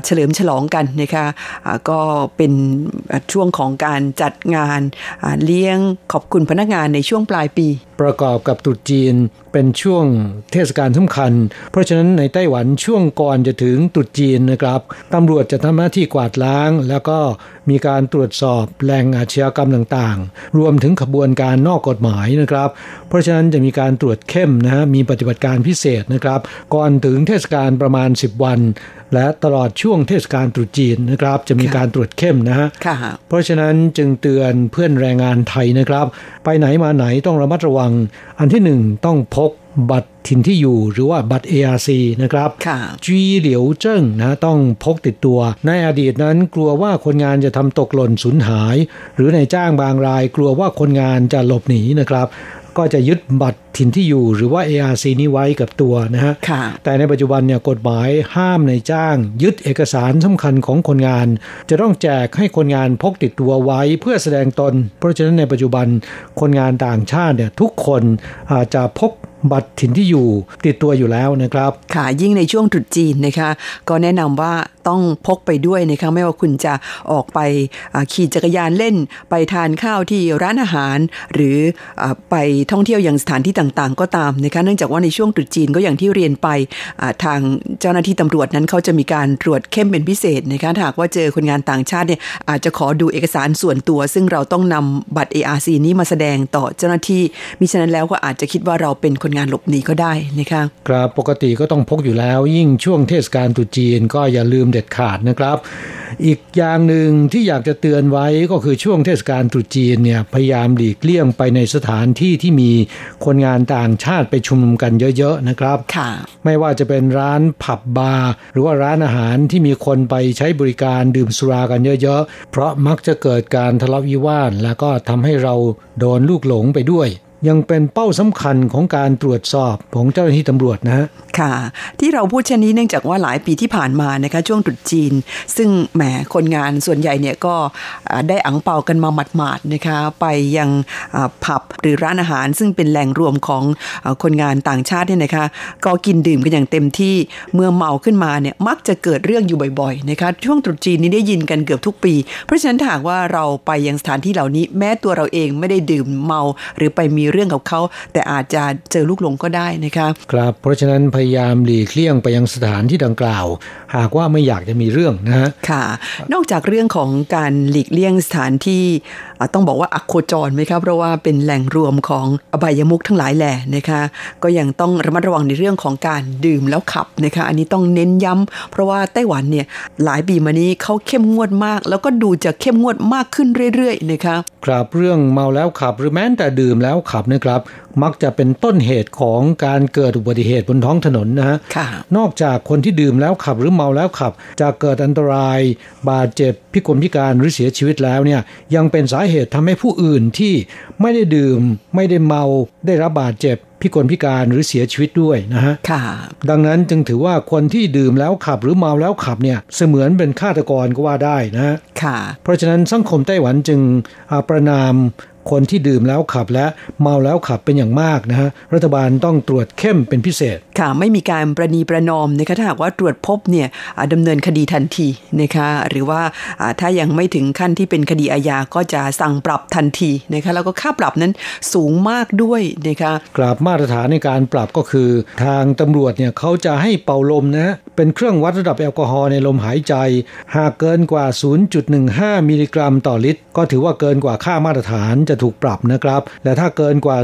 เฉลิมฉลองกันนะคะก็เป็นช่วงของการจัดงานเลี้ยงขอบคุณพนักงานในช่วงปลายปีประกอบกับตรุษจีน เป็นช่วงเทศกาลสำคัญ เพราะฉะนั้นในไต้หวันช่วงก่อนจะถึงตรุษจีนนะครับตำรวจจะทำหน้าที่กวาดล้าง แล้วก็มีการตรวจสอบแหล่งอาชญากรรมต่างๆ รวมถึงขบวนการนอกกฎหมายนะครับ เพราะฉะนั้นจะมีการตรวจเข้มนะฮะมีปฏิบัติการพิเศษนะครับ ก่อนถึงเทศกาลประมาณ 10 วัน และตลอดช่วงเทศกาลตรุษจีนนะครับ จะมีการตรวจเข้มนะฮะเพราะฉะนั้นจึงเตือนเพื่อนแรงงานไทยนะครับ ไปไหนมาไหนต้องระมัดระวัง อันที่หนึ่งต้องพก บัตรถิ่นที่อยู่หรือว่าบัตร ARC นะครับจีเหลียวเจิ้งนะต้องพกติดตัว ในอดีตนั้นกลัวว่าคนงานจะทำตกหล่นสูญหาย หรือในจ้างบางรายกลัวว่าคนงานจะหลบหนีนะครับก็จะยึดบัตรถิ่นที่อยู่หรือว่า ARC นี้ไว้กับตัวนะฮะ แต่ในปัจจุบันเนี่ยกฎหมายห้ามในจ้าง ยึดเอกสารสำคัญของคนงาน จะต้องแจกให้คนงานพกติดตัวไว้เพื่อแสดงตน เพราะฉะนั้นในปัจจุบันคนงานต่างชาติเนี่ยทุกคนอาจจะพก บัตรถิ่นที่อยู่ติดตัวอยู่แล้วนะครับ ค่ะยิ่งในช่วงตรุษจีนนะคะ ก็แนะนำว่าต้องพกไปด้วยนะคะไม่ว่าคุณจะออกไปขี่จักรยานเล่น ไปทานข้าวที่ร้านอาหาร หรือไปท่องเที่ยวอย่างสถานที่ต่างๆ ก็ตามนะคะเนื่องจากว่าในช่วงตรุษจีนก็อย่างที่เรียนไปทางเจ้าหน้าที่ตำรวจนั้นเขาจะมีการตรวจเข้มเป็นพิเศษนะคะหากว่าเจอคนงานต่างชาติเนี่ยอาจจะขอดูเอกสารส่วนตัว ซึ่งเราต้องนำบัตร ARC นี้มาแสดงต่อเจ้าหน้าที่มิฉะนั้นแล้วก็อาจจะคิดว่าเราเป็นคนงานหลบหนีก็ได้นะคะครับปกติก็ต้องพกอยู่แล้ว ยิ่งช่วงเทศกาลตรุษจีนก็อย่าลืมเด็ดขาดนะครับ อีกอย่างหนึ่งที่อยากจะเตือนไว้ก็คือช่วงเทศกาลตรุษจีนเนี่ยพยายามหลีกเลี่ยงไปในสถานที่ที่มีคนงานต่างชาติไปชุมนุมกันเยอะๆนะครับค่ะไม่ว่าจะเป็นร้านผับบาร์หรือว่าร้านอาหารที่มีคนไปใช้บริการดื่มสุรากันเยอะๆ เพราะมักจะเกิดการทะเลาะวิวาทแล้วก็ทำให้เราโดนลูกหลงไปด้วย ยังเป็นเป้าสำคัญของการตรวจสอบของเจ้าหน้าที่ตำรวจนะค่ะ ที่เราพูดเช่นนี้เนื่องจากว่าหลายปีที่ผ่านมานะคะช่วงตรุษจีน ซึ่งแหมคนงานส่วนใหญ่เนี่ยก็ได้อังเปากันมาหมาดๆนะคะไปยังผับหรือร้านอาหาร ซึ่งเป็นแหล่งรวมของคนงานต่างชาติเนี่ยนะคะ ก็กินดื่มกันอย่างเต็มที่เมื่อเมาขึ้นมาเนี่ยมักจะเกิดเรื่องอยู่บ่อยๆนะคะช่วงตรุษจีนนี้ได้ยินกันเกือบทุกปี เพราะฉะนั้นถ้าหากว่าเราไปยังสถานที่เหล่านี้แม้ตัวเราเองไม่ได้ดื่มเมาหรือไปมีเรื่องกับเขา แต่อาจจะเจอลูกหลงก็ได้นะคะครับเพราะฉะนั้นพยายามหลีกเลี่ยงไปยังสถานที่ดังกล่าว หากว่าไม่อยากจะมีเรื่องนะฮะค่ะ นอกจากเรื่องของการหลีกเลี่ยงสถานที่ต้องบอกว่าอักโคจรไหมครับเพราะว่าเป็นแหล่งรวมของอบายมุกทั้งหลายแหล่นะคะก็ยังต้องระมัดระวังในเรื่องของการดื่มแล้วขับนะคะอันนี้ต้องเน้นย้ำเพราะว่าไต้หวันเนี่ยหลายปีมานี้เขาเข้มงวดมาก แล้วก็ดูจะเข้มงวดมากขึ้นเรื่อยๆนะคะครับเรื่องเมาแล้วขับหรือแม้แต่ดื่มแล้วขับนะครับ มักจะเป็นต้นเหตุของการเกิดอุบัติเหตุบนท้องถนนนะฮะนอกจากคนที่ดื่มแล้วขับหรือเมาแล้วขับ จะเกิดอันตราย บาดเจ็บพิกลพิการหรือเสียชีวิตแล้วเนี่ยยังเป็นสาเหตุทำให้ผู้อื่นที่ไม่ได้ดื่ม ไม่ได้เมา ได้รับบาดเจ็บ พิกลพิการหรือเสียชีวิตด้วยนะฮะดังนั้นจึงถือว่าคนที่ดื่มแล้วขับหรือเมาแล้วขับเนี่ยเสมือนเป็นฆาตกรก็ว่าได้นะค่ะ เพราะฉะนั้นสังคมไต้หวันจึงประนาม คนที่ดื่มแล้วขับและเมาแล้วขับเป็นอย่างมากนะฮะรัฐบาลต้องตรวจเข้มเป็นพิเศษ ค่ะไม่มีการประนีประนอมนะคะถ้าหากว่าตรวจพบเนี่ยดำเนินคดีทันทีนะคะหรือว่าถ้ายังไม่ถึงขั้นที่เป็นคดีอาญาก็จะสั่งปรับทันทีนะคะแล้วก็ค่าปรับนั้นสูงมากด้วยนะคะกราบมาตรฐานในการปรับก็คือ ทางตำรวจเนี่ยเขาจะให้เป่าลมนะเป็นเครื่องวัดระดับแอลกอฮอล์ในลมหายใจ หากเกินกว่า 0.15 มิลลิกรัมต่อลิตร ก็ถือว่าเกินกว่าค่ามาตรฐานจะถูกปรับนะครับ และถ้าเกินกว่า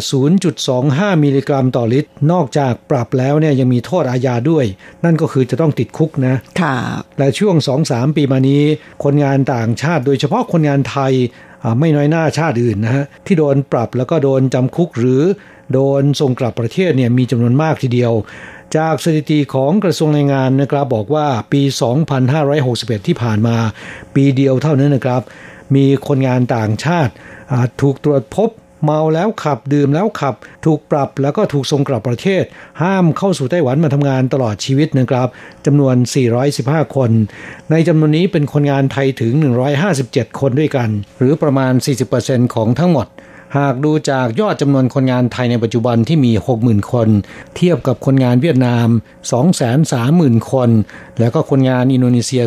0.25 มิลลิกรัมต่อลิตร นอกจากปรับแล้วเนี่ยยังมีโทษอาญาด้วย นั่นก็คือจะต้องติดคุกนะค่ะและช่วง 2-3 ปีมานี้ คนงานต่างชาติโดยเฉพาะคนงานไทยไม่น้อยหน้าชาติอื่นนะฮะที่โดนปรับแล้วก็โดนจำคุกหรือ โดนส่งกลับประเทศเนี่ยมีจำนวนมากทีเดียว จากสถิติของกระทรวงแรงงานนะครับบอกว่าปี 2561 ที่ผ่านมา ปีเดียวเท่านั้นนะครับ มีคนงานต่างชาติถูกตรวจพบเมาแล้วขับดื่มแล้วขับ ถูกปรับแล้วก็ถูกส่งกลับประเทศ ห้ามเข้าสู่ไต้หวันมาทำงานตลอดชีวิตนะครับจำนวน 415 คน ในจำนวนนี้เป็นคนงานไทยถึง 157 คนด้วยกัน หรือประมาณ 40%ของทั้งหมด หากดูจากยอดจำนวนคนงานไทยในปัจจุบันที่มี 60,000 คน เทียบกับคนงานเวียดนาม 230,000 คน แล้วก็คนงานอินโดนีเซีย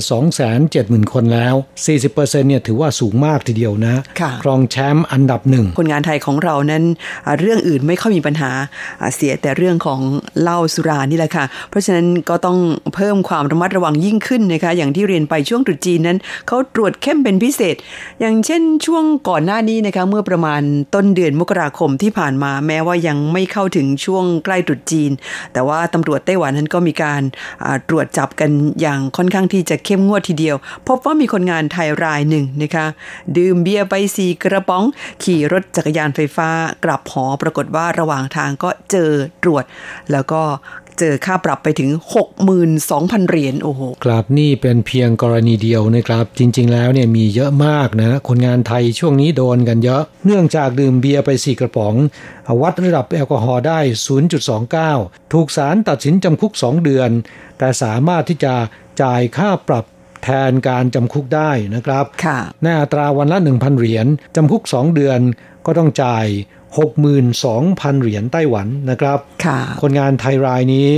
270,000 คนแล้ว 40%เนี่ยถือว่าสูงมากทีเดียวนะครองแชมป์อันดับหนึ่ง คนงานไทยของเรานั้นเรื่องอื่นไม่ค่อยมีปัญหาเสียแต่เรื่องของเหล้าสุรานี่แหละค่ะ เพราะฉะนั้นก็ต้องเพิ่มความระมัดระวังยิ่งขึ้นนะคะ อย่างที่เรียนไปช่วงตรุษจีนนั้นเขาตรวจเข้มเป็นพิเศษ อย่างเช่นช่วงก่อนหน้านี้นะคะเมื่อประมาณต้นเดือนมกราคมที่ผ่านมาแม้ว่ายังไม่เข้าถึงช่วงใกล้ตรุษจีน แต่ว่าตำรวจไต้หวันนั้นก็มีการตรวจจับกันอย่างค่อนข้างที่จะเข้มงวดทีเดียว พบว่ามีคนงานไทยรายหนึ่งนะคะดื่มเบียร์ไปสีกระป๋อง ขี่รถจักรยานไฟฟ้ากลับหอปรากฏว่าระหว่างทางก็เจอตรวจ แล้วก็ เจอค่าปรับไปถึง 62,000 เหรียญโอ้โหครับนี่เป็นเพียงกรณีเดียวนะครับ จริง ๆ แล้วเนี่ยมีเยอะมากนะคนงานไทยช่วงนี้โดนกันเยอะ เนื่องจากดื่มเบียร์ไปสี่กระป๋อง วัดระดับแอลกอฮอล์ได้ 0.29 ถูกศาลตัดสินจำคุก 2 เดือน แต่สามารถที่จะจ่ายค่าปรับแทนการจำคุกได้นะครับในอัตราวันละ 1,000 เหรียญจำคุก 2 เดือนก็ต้องจ่าย 62,000 เหรียญไต้หวันนะครับคนงานไทยรายนี้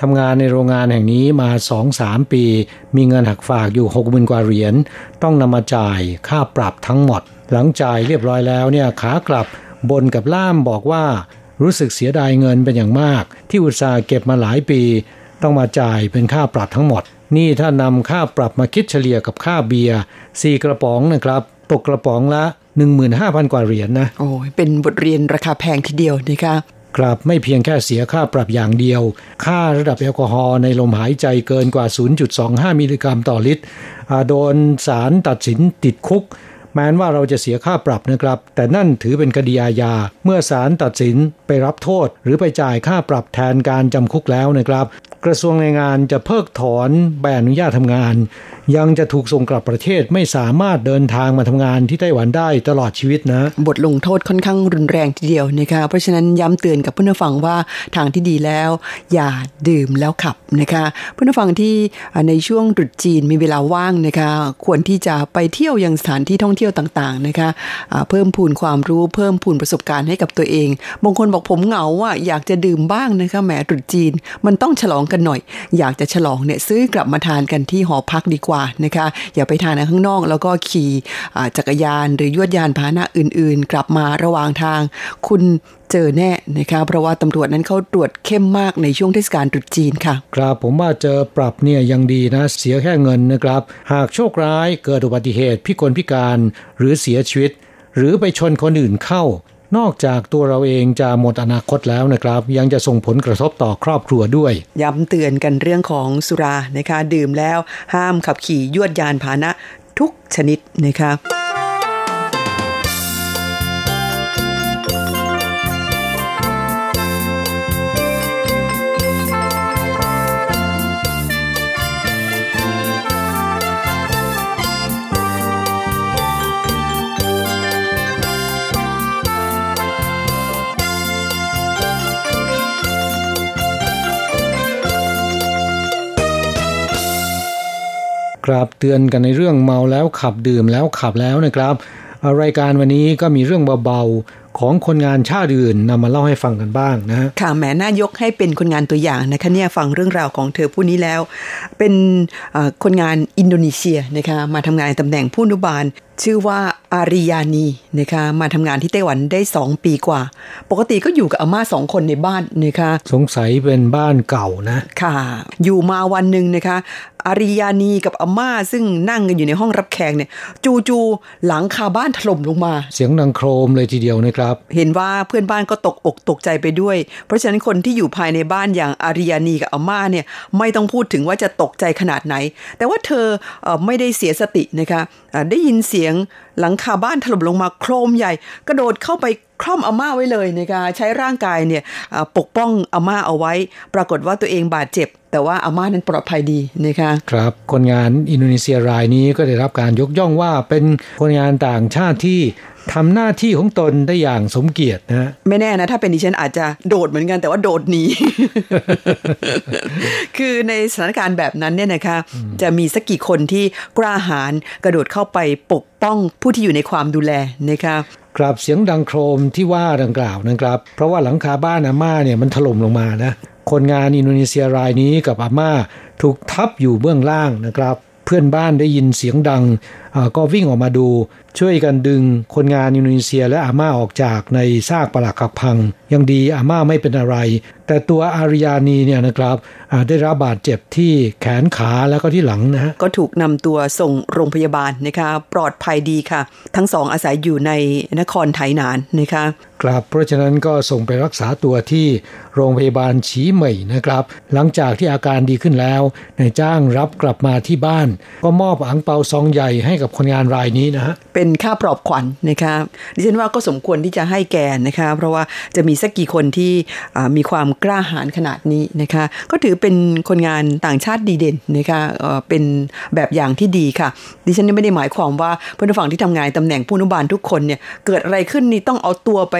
ทำงานในโรงงานแห่งนี้มา 2-3 ปี มีเงินหักฝากอยู่ 60,000 กว่าเหรียญ ต้องนำมาจ่ายค่าปรับทั้งหมด หลังจ่ายเรียบร้อยแล้วเนี่ยขากลับบนกับล่ามบอกว่า รู้สึกเสียดายเงินเป็นอย่างมาก ที่อุตสาห์เก็บมาหลายปี ต้องมาจ่ายเป็นค่าปรับทั้งหมด นี่ถ้านำค่าปรับมาคิดเฉลี่ยกับค่าเบียร์สี่กระป๋องนะครับ ตกกระป๋องละ 15,000 กว่าเหรียญนนะ โอ้เป็นบทเรียนราคาแพงทีเดียวนะคะกลับไม่เพียงแค่เสียค่าปรับอย่างเดียว ค่าระดับแอลกอฮอล์ในลมหายใจเกินกว่า 0.25 มิลลิกรัมต่อลิตร โดนศาลตัดสินติดคุก แม้ว่าเราจะเสียค่าปรับนะครับ แต่นั่นถือเป็นคดีอาญา เมื่อศาลตัดสินไปรับโทษ หรือไปจ่ายค่าปรับแทนการจำคุกแล้วนะครับ กระทรวงแรงงานจะเพิกถอนใบอนุญาตทำงาน ยังจะถูกส่งกลับประเทศไม่สามารถเดินทางมาทำงานที่ไต้หวันได้ตลอดชีวิตนะ บทลงโทษค่อนข้างรุนแรงทีเดียวนะคะเพราะฉะนั้นย้ำเตือนกับเพื่อนฟังว่าทางที่ดีแล้ว อย่าดื่มแล้วขับนะคะเพื่อนฟังที่ในช่วงตรุษจีนมีเวลาว่างนะคะ ควรที่จะไปเที่ยวยังสถานที่ท่องเที่ยวต่างๆนะคะเพิ่มพูนความรู้เพิ่มพูนประสบการณ์ให้กับตัวเองบางคนบอกผมเหงาว่าอยากจะดื่มบ้างนะคะแหมตรุษจีนมันต้องฉลองกันหน่อย อยากจะฉลองเนี่ยซื้อกลับมาทานกันที่หอพักดีกว่านะคะอย่าไปทานข้างนอก แล้วก็ขี่จักรยานหรือยวดยานพาหนะอื่น ๆ กลับมาระหว่างทาง คุณเจอแน่นะคะเพราะว่าตำรวจนั้นเขาตรวจเข้มมากในช่วงเทศกาลตรุษจีนค่ะ ครับผมว่าเจอปรับเนี่ยยังดีนะ เสียแค่เงินนะครับ หากโชคร้ายเกิดอุบัติเหตุพิกลพิการหรือเสียชีวิต หรือไปชนคนอื่นเข้า นอกจากตัวเราเองจะหมดอนาคตแล้วนะครับ ยังจะส่งผลกระทบต่อครอบครัวด้วย ย้ำเตือนกันเรื่องของสุรานะคะ ดื่มแล้วห้ามขับขี่ยวดยานพาหนะทุกชนิดนะคะ ครับ เตือนกันในเรื่องเมาแล้วขับดื่มแล้วขับแล้วนะครับรายการวันนี้ก็มีเรื่องเบาๆของคนงานชาติอื่นนำมาเล่าให้ฟังกันบ้างนะค่ะแหมน่ายกให้เป็นคนงานตัวอย่างนะคะเนี่ยฟังเรื่องราวของเธอผู้นี้แล้ว เป็นคนงานอินโดนีเซียนะคะมาทำงานในตำแหน่งผู้นุบาล ชื่อว่า อาริยานีนะคะมาทำงานที่ไต้หวันได้ 2 ปีกว่า ปกติก็อยู่กับอาม่าสองคนในบ้านนะคะสงสัยเป็นบ้านเก่านะ ค่ะ อยู่มาวันหนึ่งนะคะอาริยานีกับอาม่าซึ่งนั่งกันอยู่ในห้องรับแขกเนี่ย จูจูหลังคาบ้านถล่มลงมา เสียงดังโครมเลยทีเดียวนะครับ เห็นว่าเพื่อนบ้านก็ตกอกตกใจไปด้วย เพราะฉะนั้นคนที่อยู่ภายในบ้านอย่างอาริยานีกับอาม่าเนี่ยไม่ต้องพูดถึงว่าจะตกใจขนาดไหน แต่ว่าเธอไม่ได้เสียสตินะคะได้ยินเสียงหลังคาบ้านถล่มลงมาโครมใหญ่ กระโดดเข้าไป คล่อมอาม่าไว้เลยนะคะใช้ร่างกายเนี่ยปกป้องอาม่าเอาไว้ ปรากฏว่าตัวเองบาดเจ็บ แต่ว่าอาม่านั้นปลอดภัยดีนะคะครับคนงานอินโดนีเซียรายนี้ก็ได้รับการยกย่องว่าเป็นคนงานต่างชาติที่ทำหน้าที่ของตนได้อย่างสมเกียรตินะไม่แน่นะ ถ้าเป็นดิฉันอาจจะโดดเหมือนกันแต่ว่าโดดหนีคือในสถานการณ์แบบนั้นเนี่ยนะคะ จะมีสักกี่คนที่กล้าหาญกระโดดเข้าไปปกป้องผู้ที่อยู่ในความดูแลนะคะ กราบเสียงดังโครมที่ว่าดังกล่าวนะครับ เพราะว่าหลังคาบ้านอาม่าเนี่ยมันถล่มลงมานะคนงานอินโดนีเซียรายนี้กับอาม่าถูกทับอยู่เบื้องล่างนะครับ เพื่อนบ้านได้ยินเสียงดัง ก็วิ่งออกมาดูช่วยกันดึงคนงานอินโดนีเซียและอาม่าออกจากในซากปลักหักพัง ยังดีอาม่าไม่เป็นอะไร แต่ตัวอาริยานีเนี่ยนะครับได้รับบาดเจ็บที่แขนขาแล้วก็ที่หลังนะฮะก็ถูกนำตัวส่งโรงพยาบาลนะคะ ปลอดภัยดีค่ะ ทั้งสองอาศัยอยู่ในนครไทยนานนะคะครับเพราะฉะนั้นก็ส่งไปรักษาตัวที่โรงพยาบาลฉีเหม่ยนะครับ หลังจากที่อาการดีขึ้นแล้วนายจ้างรับกลับมาที่บ้าน ก็มอบอังเปาซองใหญ่ให้กับคนงานรายนี้นะฮะเป็นค่าปลอบขวัญนนะคะดิฉันว่าก็สมควรที่จะให้แกนะคะเพราะว่าจะมีสักกี่คนที่มีความกล้าหาญขนาดนี้นะคะก็ถือเป็นคนงานต่างชาติดีเด่นนะคะเป็นแบบอย่างที่ดีค่ะ ดิฉันไม่ได้หมายความว่าเพื่อนฝั่งที่ทำงานตำแหน่งผู้นุบาลทุกคนเนี่ยเกิดอะไรขึ้นนี่ต้องเอาตัวไป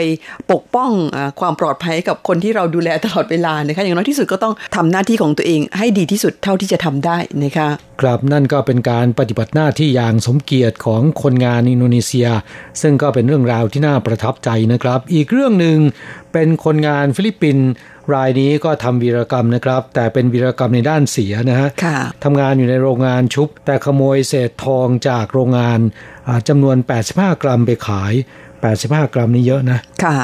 ปกป้องอความปลอดภัยกับคนที่เราดูแลตลอดเวลานะคะอย่างน้อยที่สุดก็ต้องทำหน้าที่ของตัวเองให้ดีที่สุดเท่าที่จะทำได้นะคะครับนั่นก็เป็นการปฏิบัติหน้าที่อย่างสมเกียรติของคนงานอินโดนีเซีย ซึ่งก็เป็นเรื่องราวที่น่าประทับใจนะครับ อีกเรื่องหนึ่งเป็นคนงานฟิลิปปินส์รายนี้ก็ทำวีรกรรมนะครับ แต่เป็นวีรกรรมในด้านเสียนะฮะทำงานอยู่ในโรงงานชุบ แต่ขโมยเศษทองจากโรงงานจำนวน 85 กรัมไปขาย 85 กรัมนี่เยอะนะ ค่ะ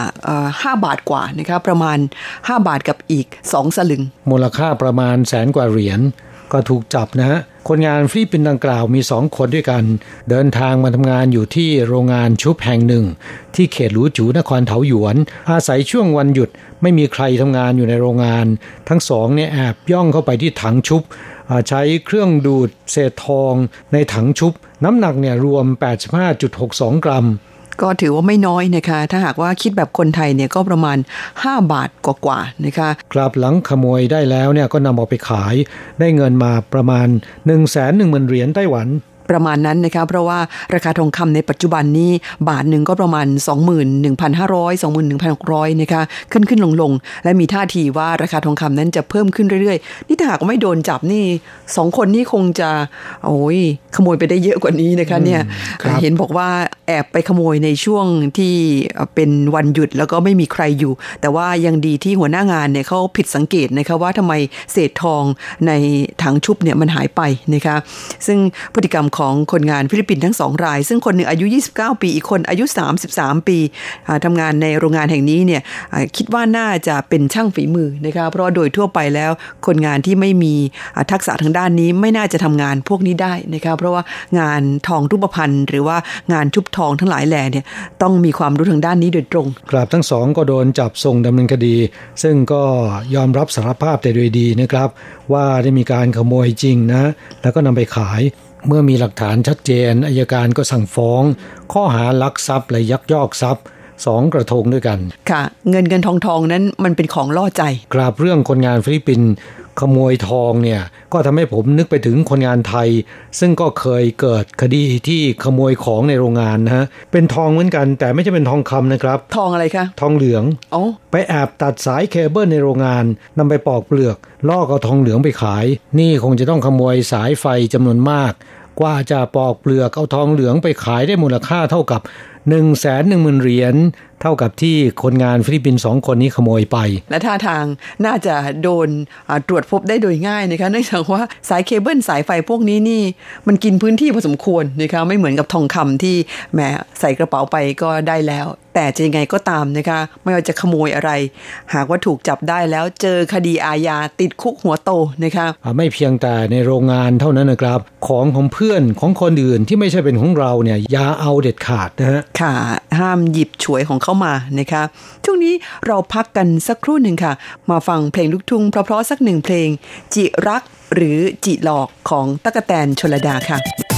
ห้าบาทกว่านะครับประมาณ 5 บาทกับอีก 2 สลึง มูลค่าประมาณแสนกว่าเหรียญก็ถูกจับนะฮะ คนงานฟิลิปปินส์ดังกล่าวมีสองคนด้วยกัน เดินทางมาทำงานอยู่ที่โรงงานชุบแห่งหนึ่ง ที่เขตหลูจูนครเถาหยวน อาศัยช่วงวันหยุดไม่มีใครทำงานอยู่ในโรงงาน ทั้งสองเนี่ยแอบย่องเข้าไปที่ถังชุบใช้เครื่องดูดเศษทองในถังชุบ น้ำหนักเนี่ยรวม 85.62 กรัม ก็ถือว่าไม่น้อยนะคะ ถ้าหากว่าคิดแบบคนไทยเนี่ยก็ประมาณ 5 บาทกว่าๆนะคะครับหลังขโมยได้แล้วเนี่ยก็นำออกไปขายได้เงินมาประมาณ 1 1 0 0 0 0เหรียญไต้หวัน ประมาณนั้นนะคะเพราะว่าราคาทองคำในปัจจุบันนี้บาทหนึ่งก็ประมาณ 21,500 21,600นะคะขึ้นขึ้นลงลงและมีท่าทีว่าราคาทองคำนั้นจะเพิ่มขึ้นเรื่อยๆ นี่ถ้าหากไม่โดนจับนี่สองคนนี่คงจะโอ้ยขโมยไปได้เยอะกว่านี้นะคะเนี่ยเห็นบอกว่าแอบไปขโมยในช่วงที่เป็นวันหยุดแล้วก็ไม่มีใครอยู่ แต่ว่ายังดีที่หัวหน้างานเนี่ยเขาผิดสังเกตนะคะว่าทำไมเศษทองในถังชุบเนี่ยมันหายไปนะคะซึ่งพฤติกรรมของคนงานฟิลิปปินส์ทั้งสองราย ซึ่งคนหนึ่งอายุ 29 ปี อีกคนอายุ 33 ปีทำงานในโรงงานแห่งนี้เนี่ยคิดว่าน่าจะเป็นช่างฝีมือนะคะเพราะโดยทั่วไปแล้วคนงานที่ไม่มีทักษะทางด้านนี้ไม่น่าจะทำงานพวกนี้ได้นะคะเพราะว่างานทองรูปพรรณหรือว่างานชุบทองทั้งหลายแหล่เนี่ยต้องมีความรู้ทางด้านนี้โดยตรงกราบทั้งสองก็โดนจับส่งดำเนินคดี ซึ่งก็ยอมรับสารภาพแต่โดยดีนะครับ ว่าได้มีการขโมยจริงนะ แล้วก็นำไปขาย เมื่อมีหลักฐานชัดเจนอายการก็สั่งฟ้อง ข้อหาลักทรัพย์และยักยอกทรัพย์สองกระทงด้วยกัน ค่ะ เงินเงินทองทองนั้นมันเป็นของล่อใจ กราบเรื่องคนงานฟิลิปปินส์ ขโมยทองเนี่ยก็ทำให้ผมนึกไปถึงคนงานไทย ซึ่งก็เคยเกิดคดีที่ขโมยของในโรงงานนะฮะเป็นทองเหมือนกัน แต่ไม่ใช่เป็นทองคำนะครับ ทองอะไรคะทองเหลืองอ๋อไปแอบตัดสายเคเบิลในโรงงานนำไปปอกเปลือกล่อเอาทองเหลืองไปขาย นี่คงจะต้องขโมยสายไฟจำนวนมาก กว่าจะปอกเปลือกเอาทองเหลืองไปขายได้มูลค่าเท่ากับหนึ่งแสนหนึ่งหมื่นเหรียญ เท่ากับที่คนงานฟิลิปปินส์สองคนนี้ขโมยไป และท่าทางน่าจะโดนตรวจพบได้โดยง่ายนะคะเนื่องจากว่าสายเคเบิลสายไฟพวกนี้นี่ มันกินพื้นที่พอสมควรนะคะไม่เหมือนกับทองคำที่แหมใส่กระเป๋าไปก็ได้แล้ว แต่จะยังไงก็ตามนะคะไม่ว่าจะขโมยอะไร หากว่าถูกจับได้แล้วเจอคดีอาญาติดคุกหัวโตนะคะไม่เพียงแต่ในโรงงานเท่านั้นนะครับ ของของเพื่อนของคนอื่นที่ไม่ใช่เป็นของเราเนี่ยอย่าเอาเด็ดขาดนะฮะค่ะห้ามหยิบฉวยของเข้ามานะคะช่วงนี้เราพักกันสักครู่หนึ่งค่ะ มาฟังเพลงลูกทุ่งเพราะๆสักหนึ่งเพลง จิรักหรือจิหลอกของตะกะแตนชลดาค่ะ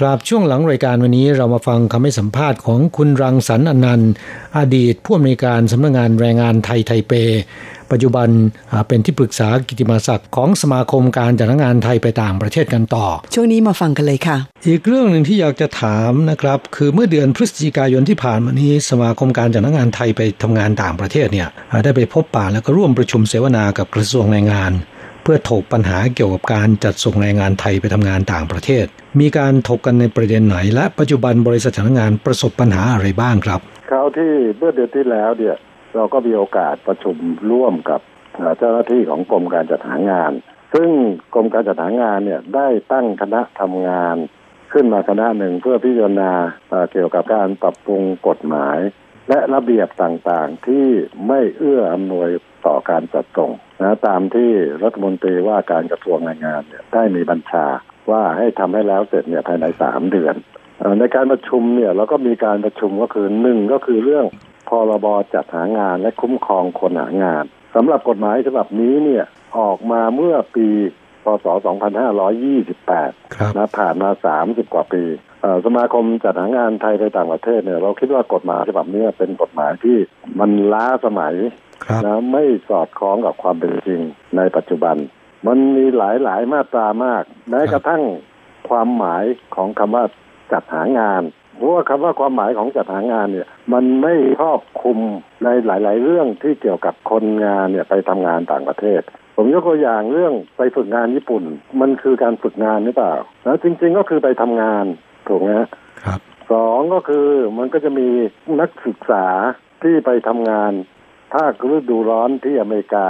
ครับช่วงหลังรายการวันนี้เรามาฟังคำให้สัมภาษณ์ของคุณรังสรรค์อนันต์ อดีตผู้อำนวยการสำนักงงานแรงงานไทยไทเป ปัจจุบันเป็นที่ปรึกษากิติมาศักดิ์ของสมาคมการจัดงานไทยไปต่างประเทศกันต่อ ช่วงนี้มาฟังกันเลยค่ะ อีกเรื่องหนึ่งที่อยากจะถามนะครับ คือเมื่อเดือนพฤศจิกายนที่ผ่านมานี้สมาคมการจัดงานไทยไปทำงานต่างประเทศเนี่ยได้ไปพบป่าแล้วก็ร่วมประชุมเสวนากับกระทรวงแรงงานเพื่อถกปัญหาเกี่ยวกับการจัดส่งแรงงานไทยไปทำงานต่างประเทศ มีการถกกันในประเด็นไหน และปัจจุบันบริษัทจ้างงานประสบปัญหาอะไรบ้างครับคราวที่เมื่อเดือนที่แล้วเนี่ยเราก็มีโอกาสประชุมร่วมกับเจ้าหน้าที่ของกรมการจัดหางาน ซึ่งกรมการจัดหางานเนี่ยได้ตั้งคณะทำงานขึ้นมาคณะหนึ่งเพื่อพิจารณาเกี่ยวกับการปรับปรุงกฎหมาย และระเบียบต่างๆที่ไม่เอื้ออำนวยต่อการจัดส่งนะตามที่รัฐมนตรีว่าการกระทรวงแรงงานเนี่ยได้มีบัญชาว่าให้ทำให้แล้วเสร็จเนี่ยภายในสามเดือน ในการประชุมเนี่ยเราก็มีการประชุมก็คือหนึ่งก็คือเรื่องพรบจัดหางานและคุ้มครองคนหางานสำหรับกฎหมายฉบับนี้เนี่ยออกมาเมื่อปี พศ 2528 นะผ่านมา 30 กว่าปีสมาคมจัดหางานไทยไปต่างประเทศเนี่ยเราคิดว่ากฎหมายฉบับนี้เป็นกฎหมายที่มันล้าสมัยนะไม่สอดคล้องกับความเป็นจริงในปัจจุบัน มันมีหลายหลายมาตรามากแม้กระทั่งความหมายของคำว่าจัดหางานเพราะว่าคำว่าความหมายของจัดหางานเนี่ย มันไม่ครอบคลุมในหลาย ๆ เรื่องที่เกี่ยวกับคนงานเนี่ยไปทำงานต่างประเทศ ผมยกตัวอย่างเรื่องไปฝึกงานญี่ปุ่น มันคือการฝึกงานหรือเปล่าแล้วจริง ๆก็คือไปทำงานถูกไหมครับสองก็คือมันก็จะมีนักศึกษาที่ไปทำงานภาคฤดูร้อนที่อเมริกา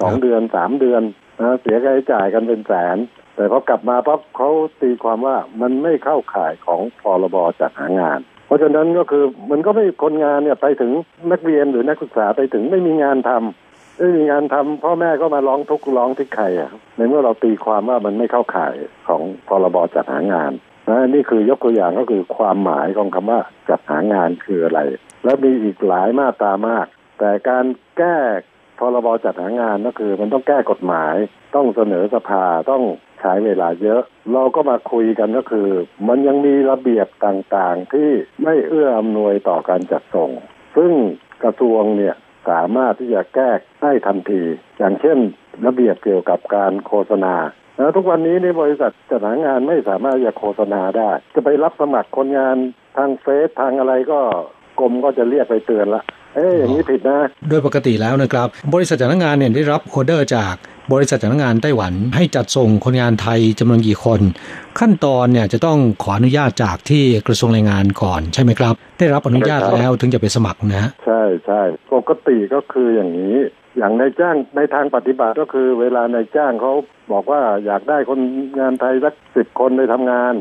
สองเดือนสามเดือนนะเสียค่าใช้จ่ายกันเป็นแสน แต่พอกลับมาปั๊บเขาตีความว่ามันไม่เข้าข่ายของพรบจัดหางาน เพราะฉะนั้นก็คือมันก็ไม่คนงานเนี่ยไปถึงนักเรียนหรือนักศึกษาไปถึงไม่มีงานทำ ไม่มีงานทำพ่อแม่ก็มาร้องทุกข์ร้องที่ใครอะในเมื่อเราตีความว่ามันไม่เข้าข่ายของพรบจัดหางานนะนี่คือยกตัวอย่างก็คือความหมายของคำว่าจัดหางานคืออะไร แล้วมีอีกหลายมาตรามาก แต่การแก้พรบจัดหางานก็คือ มันต้องแก้กฎหมาย ต้องเสนอสภาต้องใช้เวลาเยอะ เราก็มาคุยกันก็คือ มันยังมีระเบียบต่างๆที่ไม่เอื้ออำนวยต่อการจัดส่ง ซึ่งกระทรวงเนี่ย สามารถที่จะแก้ได้ทันที อย่างเช่น ระเบียบเกี่ยวกับการโฆษณาแล้วทุกวันนี้ในบริษัทจัดหางานไม่สามารถจะโฆษณาได้ จะไปรับสมัครคนงานทางเฟซทางอะไรก็กรมก็จะเรียกไปเตือนละ เอ้ยอย่างนี้ผิดนะ โดยปกติแล้วนะครับ บริษัทจ้างงานเนี่ยได้รับออเดอร์จากบริษัทจ้างงานไต้หวันให้จัดส่งคนงานไทยจำนวนกี่คน ขั้นตอนเนี่ยจะต้องขออนุญาตจากที่กระทรวงแรงงานก่อนใช่ไหมครับ ได้รับอนุญาตแล้วถึงจะไปสมัครนะใช่ใช่ปกติก็คืออย่างนี้ อย่างในจ้างในทางปฏิบัติก็คือ เวลาในจ้างเขาบอกว่าอยากได้คนงานไทยสักสิบคนไปทำงาน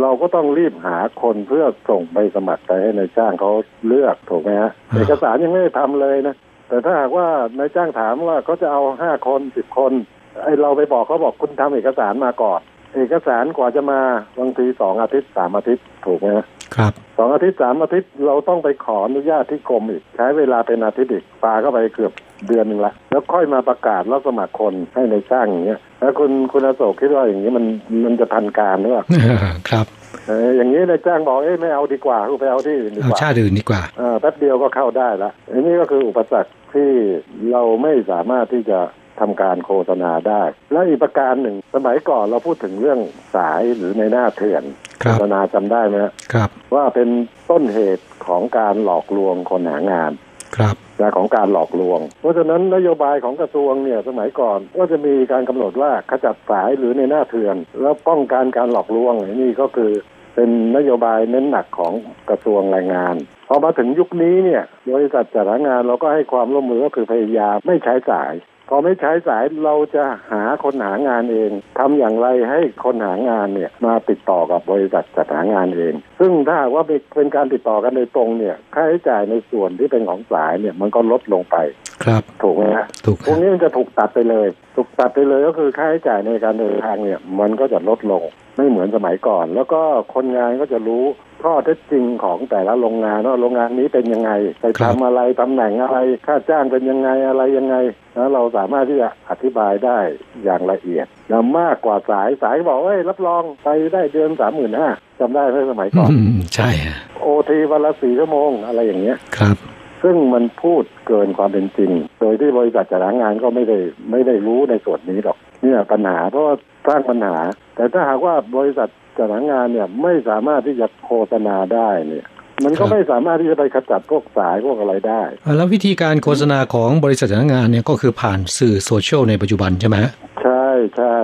เราก็ต้องรีบหาคนเพื่อส่งใบสมัครไปให้ในายจ้างเขาเลือกถูกไหมฮะเอกสารยังไม่ได้ทำเลยนะแต่ถ้าหากว่านายจ้างถามว่าเขาจะเอาห้าคนสิบคนไอเราไปบอกเขาบอกคุณทำเอกสารมาก่อน เอกสารกว่าจะมาบางทีสองอาทิตย์สามอาทิตย์ถูกไหม ครับสองอาทิตย์สามอาทิตย์เราต้องไปขออนุญาตที่กรมอีก ใช้เวลาเป็นอาทิตย์อีกปาเข้าไปเกือบเดือนหนึ่งละแล้วค่อยมาประกาศรับสมัครคนให้ในจ้างอย่างเงี้ยแล้วคุณคุณอโศกคิดว่าอย่างนี้มันมันจะทันการหรือเปล่าครับเอออย่างนี้นายจ้างบอกเอ้ไม่เอาดีกว่าไปเอาที่อื่นดีกว่าชาติอื่นดีกว่าเออแป๊บเดียวก็เข้าได้ละอันนี้ก็คืออุปสรรคที่เราไม่สามารถที่จะทำการโฆษณาได้ และอีกประการหนึ่งสมัยก่อนเราพูดถึงเรื่องสายหรือในหน้าเถื่อน โฆษณาจำได้ไหมครับ ว่าเป็นต้นเหตุของการหลอกลวงคนหางานครับนะของการหลอกลวง เพราะฉะนั้นนโยบายของกระทรวงเนี่ยสมัยก่อนก็จะมีการกำหนดว่าขจัดสายหรือในหน้าเถื่อน แล้วป้องกันการหลอกลวงนี่ก็คือเป็นนโยบายเน้นหนักของกระทรวงแรงงานพอมาถึงยุคนี้เนี่ยบริษัทจัดหางานเราก็ให้ความร่วมมือก็คือพยายามไม่ใช้สาย พอไม่ใช้สายเราจะหาคนหางานเองทำอย่างไรให้คนหางานเนี่ยมาติดต่อกับบริษัทจัดหางานเอง ซึ่งถ้าว่าเป็นการติดต่อกันโดยตรงเนี่ยค่าใช้จ่ายในส่วนที่เป็นของสายเนี่ยมันก็ลดลงไป ครับ ถูกไหมฮะถูกพวกนี้มันจะถูกตัดไปเลย ถูกตัดไปเลยก็คือค่าใช้จ่ายในการเดินทางเนี่ยมันก็จะลดลง ไม่เหมือนสมัยก่อน แล้วก็คนงานก็จะรู้ข้อเท็จจริงของแต่ละโรงงานว่าโรงงานนี้เป็นยังไงไปทำอะไรตำแหน่งอะไร ค่าจ้างเป็นยังไงอะไรยังไงแล้วเราสามารถที่จะอธิบายได้อย่างละเอียดแล้วมากกว่าสายสายบอกว่ารับรองไปได้เดือนสามหมื่นห้าจำได้ไหมสมัยก่อนใช่โอทีวันละสี่ชั่วโมงอะไรอย่างเงี้ยครับซึ่งมันพูดเกินความเป็นจริง โดยที่บริษัทจัดหางานก็ไม่ได้ไม่ได้รู้ในส่วนนี้หรอกเนี่ยปัญหาเพราะว่า สร้างปัญหา แต่ถ้าหากว่าบริษัทจัดหางานเนี่ยไม่สามารถที่จะโฆษณาได้เนี่ย มันก็ไม่สามารถที่จะไปขจัดพวกสายพวกอะไรได้ แล้ววิธีการโฆษณาของบริษัทจัดหางานเนี่ยก็คือผ่านสื่อโซเชียลในปัจจุบันใช่ไหมใช่ใช่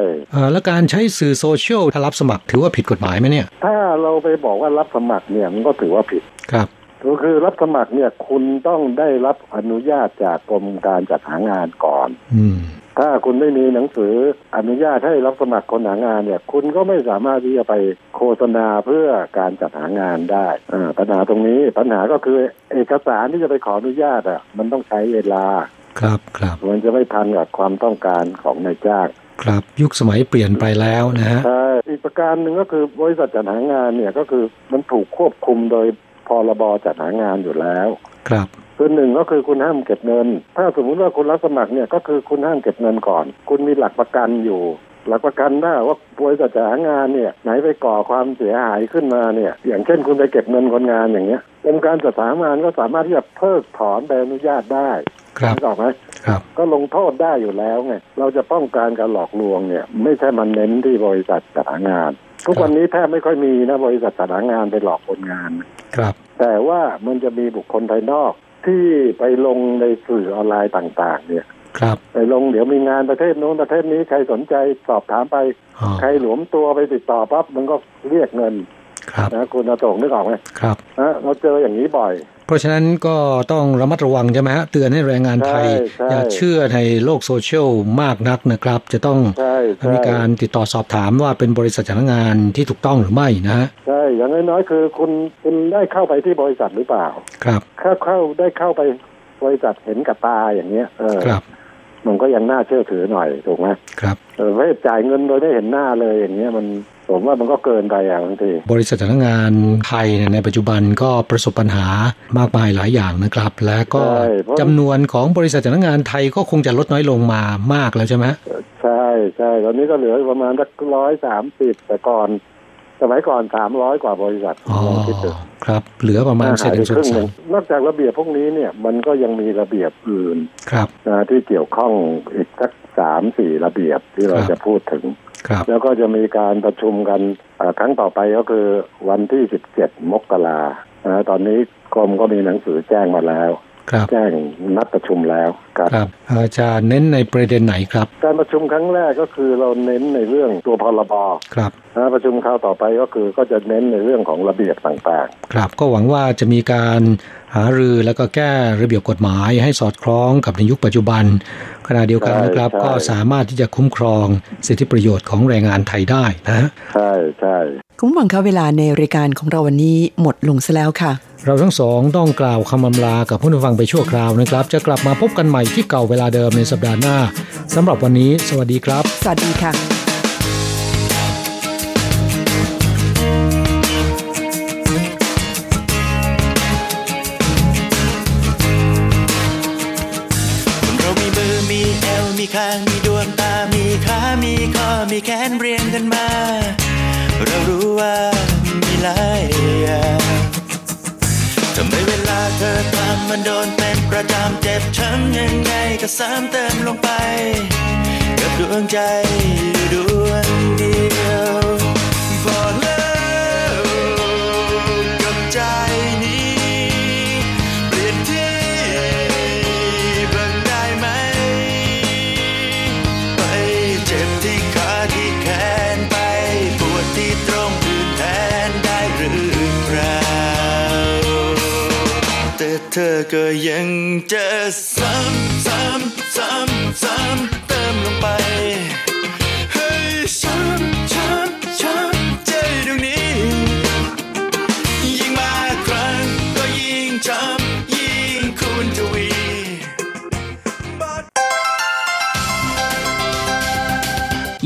แล้วการใช้สื่อโซเชียลถ้ารับสมัครถือว่าผิดกฎหมายไหมเนี่ย ถ้าเราไปบอกว่ารับสมัครเนี่ยมันก็ถือว่าผิดครับก็คือรับสมัครเนี่ยคุณต้องได้รับอนุญาตจากกรมการจัดหางานก่อน อืม ถ้าคุณไม่มีหนังสืออนุญาตให้รับสมัครคนหางานเนี่ย คุณก็ไม่สามารถที่จะไปโฆษณาเพื่อการจัดหางานได้อ่าปัญหาตรงนี้ปัญหาก็คือเอกสารที่จะไปขออนุญาตอะ มันต้องใช้เวลา ครับครับมันจะไม่ทันกับความต้องการของนายจ้างครับยุคสมัยเปลี่ยนไปแล้วนะฮะใช่อีกประการหนึ่งก็คือบริษัทจัดหางานเนี่ยก็คือมันถูกควบคุมโดยพรบจัดหางานอยู่แล้ว ครับ คือหนึ่งก็คือคุณห้ามเก็บเงิน ถ้าสมมุติว่าคุณรับสมัครเนี่ยก็คือคุณห้ามเก็บเงินก่อน คุณมีหลักประกันอยู่ หลักประกันได้ว่าบริษัทจัดหางานเนี่ยไหนไปก่อความเสียหายขึ้นมาเนี่ยอย่างเช่นคุณไปเก็บเงินคนงานอย่างเงี้ยกรมการจัดหางานก็สามารถที่จะเพิกถอนใบอนุญาตได้ครับนึกออกไหมครับก็ลงโทษได้อยู่แล้วไงเราจะป้องกันการหลอกลวงเนี่ย ไม่ใช่มันเน้นที่บริษัทจัดหางาน ทุกวันนี้แทบไม่ค่อยมีนะบริษัทจัดหางานไปหลอกคนงาน ครับ แต่ว่ามันจะมีบุคคลภายนอก ที่ไปลงในสื่อออนไลน์ต่าง ๆ เนี่ย ครับ ไปลงเดี๋ยวมีงานประเทศโน้นประเทศนี้ใครสนใจสอบถามไปอ๋อใครหลวมตัวไปติดต่อปั๊บมันก็เรียกเงิน ครับนะคุณอาโตงนึกออกไหมครับนะเราเจออย่างนี้บ่อย เพราะฉะนั้นก็ต้องระมัดระวังใช่ไหมฮะเตือนให้แรงงานไทยใช่ใช่อย่าเชื่อในโลกโซเชียลมากนักนะครับ จะต้องใช่ใช่มีการติดต่อสอบถามว่าเป็นบริษัทจ้างงานที่ถูกต้องหรือไม่นะฮะใช่อย่างน้อยๆคือคุณคุณได้เข้าไปที่บริษัทหรือเปล่า ครับเข้าเข้าได้เข้าไปบริษัทเห็นกับตาอย่างเงี้ยเออครับมันก็ยังน่าเชื่อถือหน่อยถูกไหมครับเออไม่จ่ายเงินโดยไม่เห็นหน้าเลยอย่างเงี้ยมัน ผมว่ามันก็เกินไปอะบางทีบริษัทจ้างงานไทยเนี่ยในปัจจุบันก็ประสบปัญหามากมายหลายอย่างนะครับ และก็ใช่เพราะจำนวนของบริษัทจ้างงานไทยก็คงจะลดน้อยลงมามากแล้วใช่ไหมฮะใช่ใช่ตอนนี้ก็เหลือประมาณสักร้อยสามสิบแต่ก่อนสมัยก่อนสามร้อยกว่าบริษัทอ๋อลองคิดดูครับ เหลือประมาณเศษหายหไปนึ่งส่ควนรึ่งหสานึ่มงนอกจากระเบียบพวกนี้เนี่ยมันก็ยังมีระเบียบอื่นครับนะที่เกี่ยวข้องอีกสักสามสี่ระเบียบที่เราครับจะพูดถึงครับ แล้วก็จะมีการประชุมกันเอ่อครั้งต่อไปก็คือวันที่สิบเจ็ดมกรานะตอนนี้กรมก็มีหนังสือแจ้งมาแล้วครับแจ้งนัดประชุมแล้วครับครับอาจารย์เน้นในประเด็นไหนครับ การประชุมครั้งแรกก็คือเราเน้นในเรื่องตัวพรบครับนะประชุมคราวต่อไปก็คือก็จะเน้นในเรื่องของระเบียบต่างครับก็หวังว่าจะมีการ หารือแล้วก็แก้ระเบียบกฎหมายให้สอดคล้องกับในยุคปัจจุบัน ขณะเดียวกันนะครับก็สามารถที่จะคุ้มครองสิทธิประโยชน์ของแรงงานไทยได้นะๆใช่ใช่คุณผู้ฟังคะเวลาในรายการของเราวันนี้หมดลงซะแล้วค่ะ เราทั้งสองต้องกล่าวคำอำลากับผู้ฟังไปชั่วคราวนะครับ จะกลับมาพบกันใหม่ที่เก่าเวลาเดิมในสัปดาห์หน้าสำหรับวันนี้ สวัสดีครับ สวัสดีค่ะ แขนเรียงกันมา เรารู้ว่ามีหลายอย่างทำไมเวลาเธอทำมันโดนเป็นประจำเจ็บช้ำยังไงก็ซ้ำเติมลงไป กับดวงใจอยู่ด เธอก็ยังจะซ้ำซ้ำซ้ำซ้ำเติมลงไป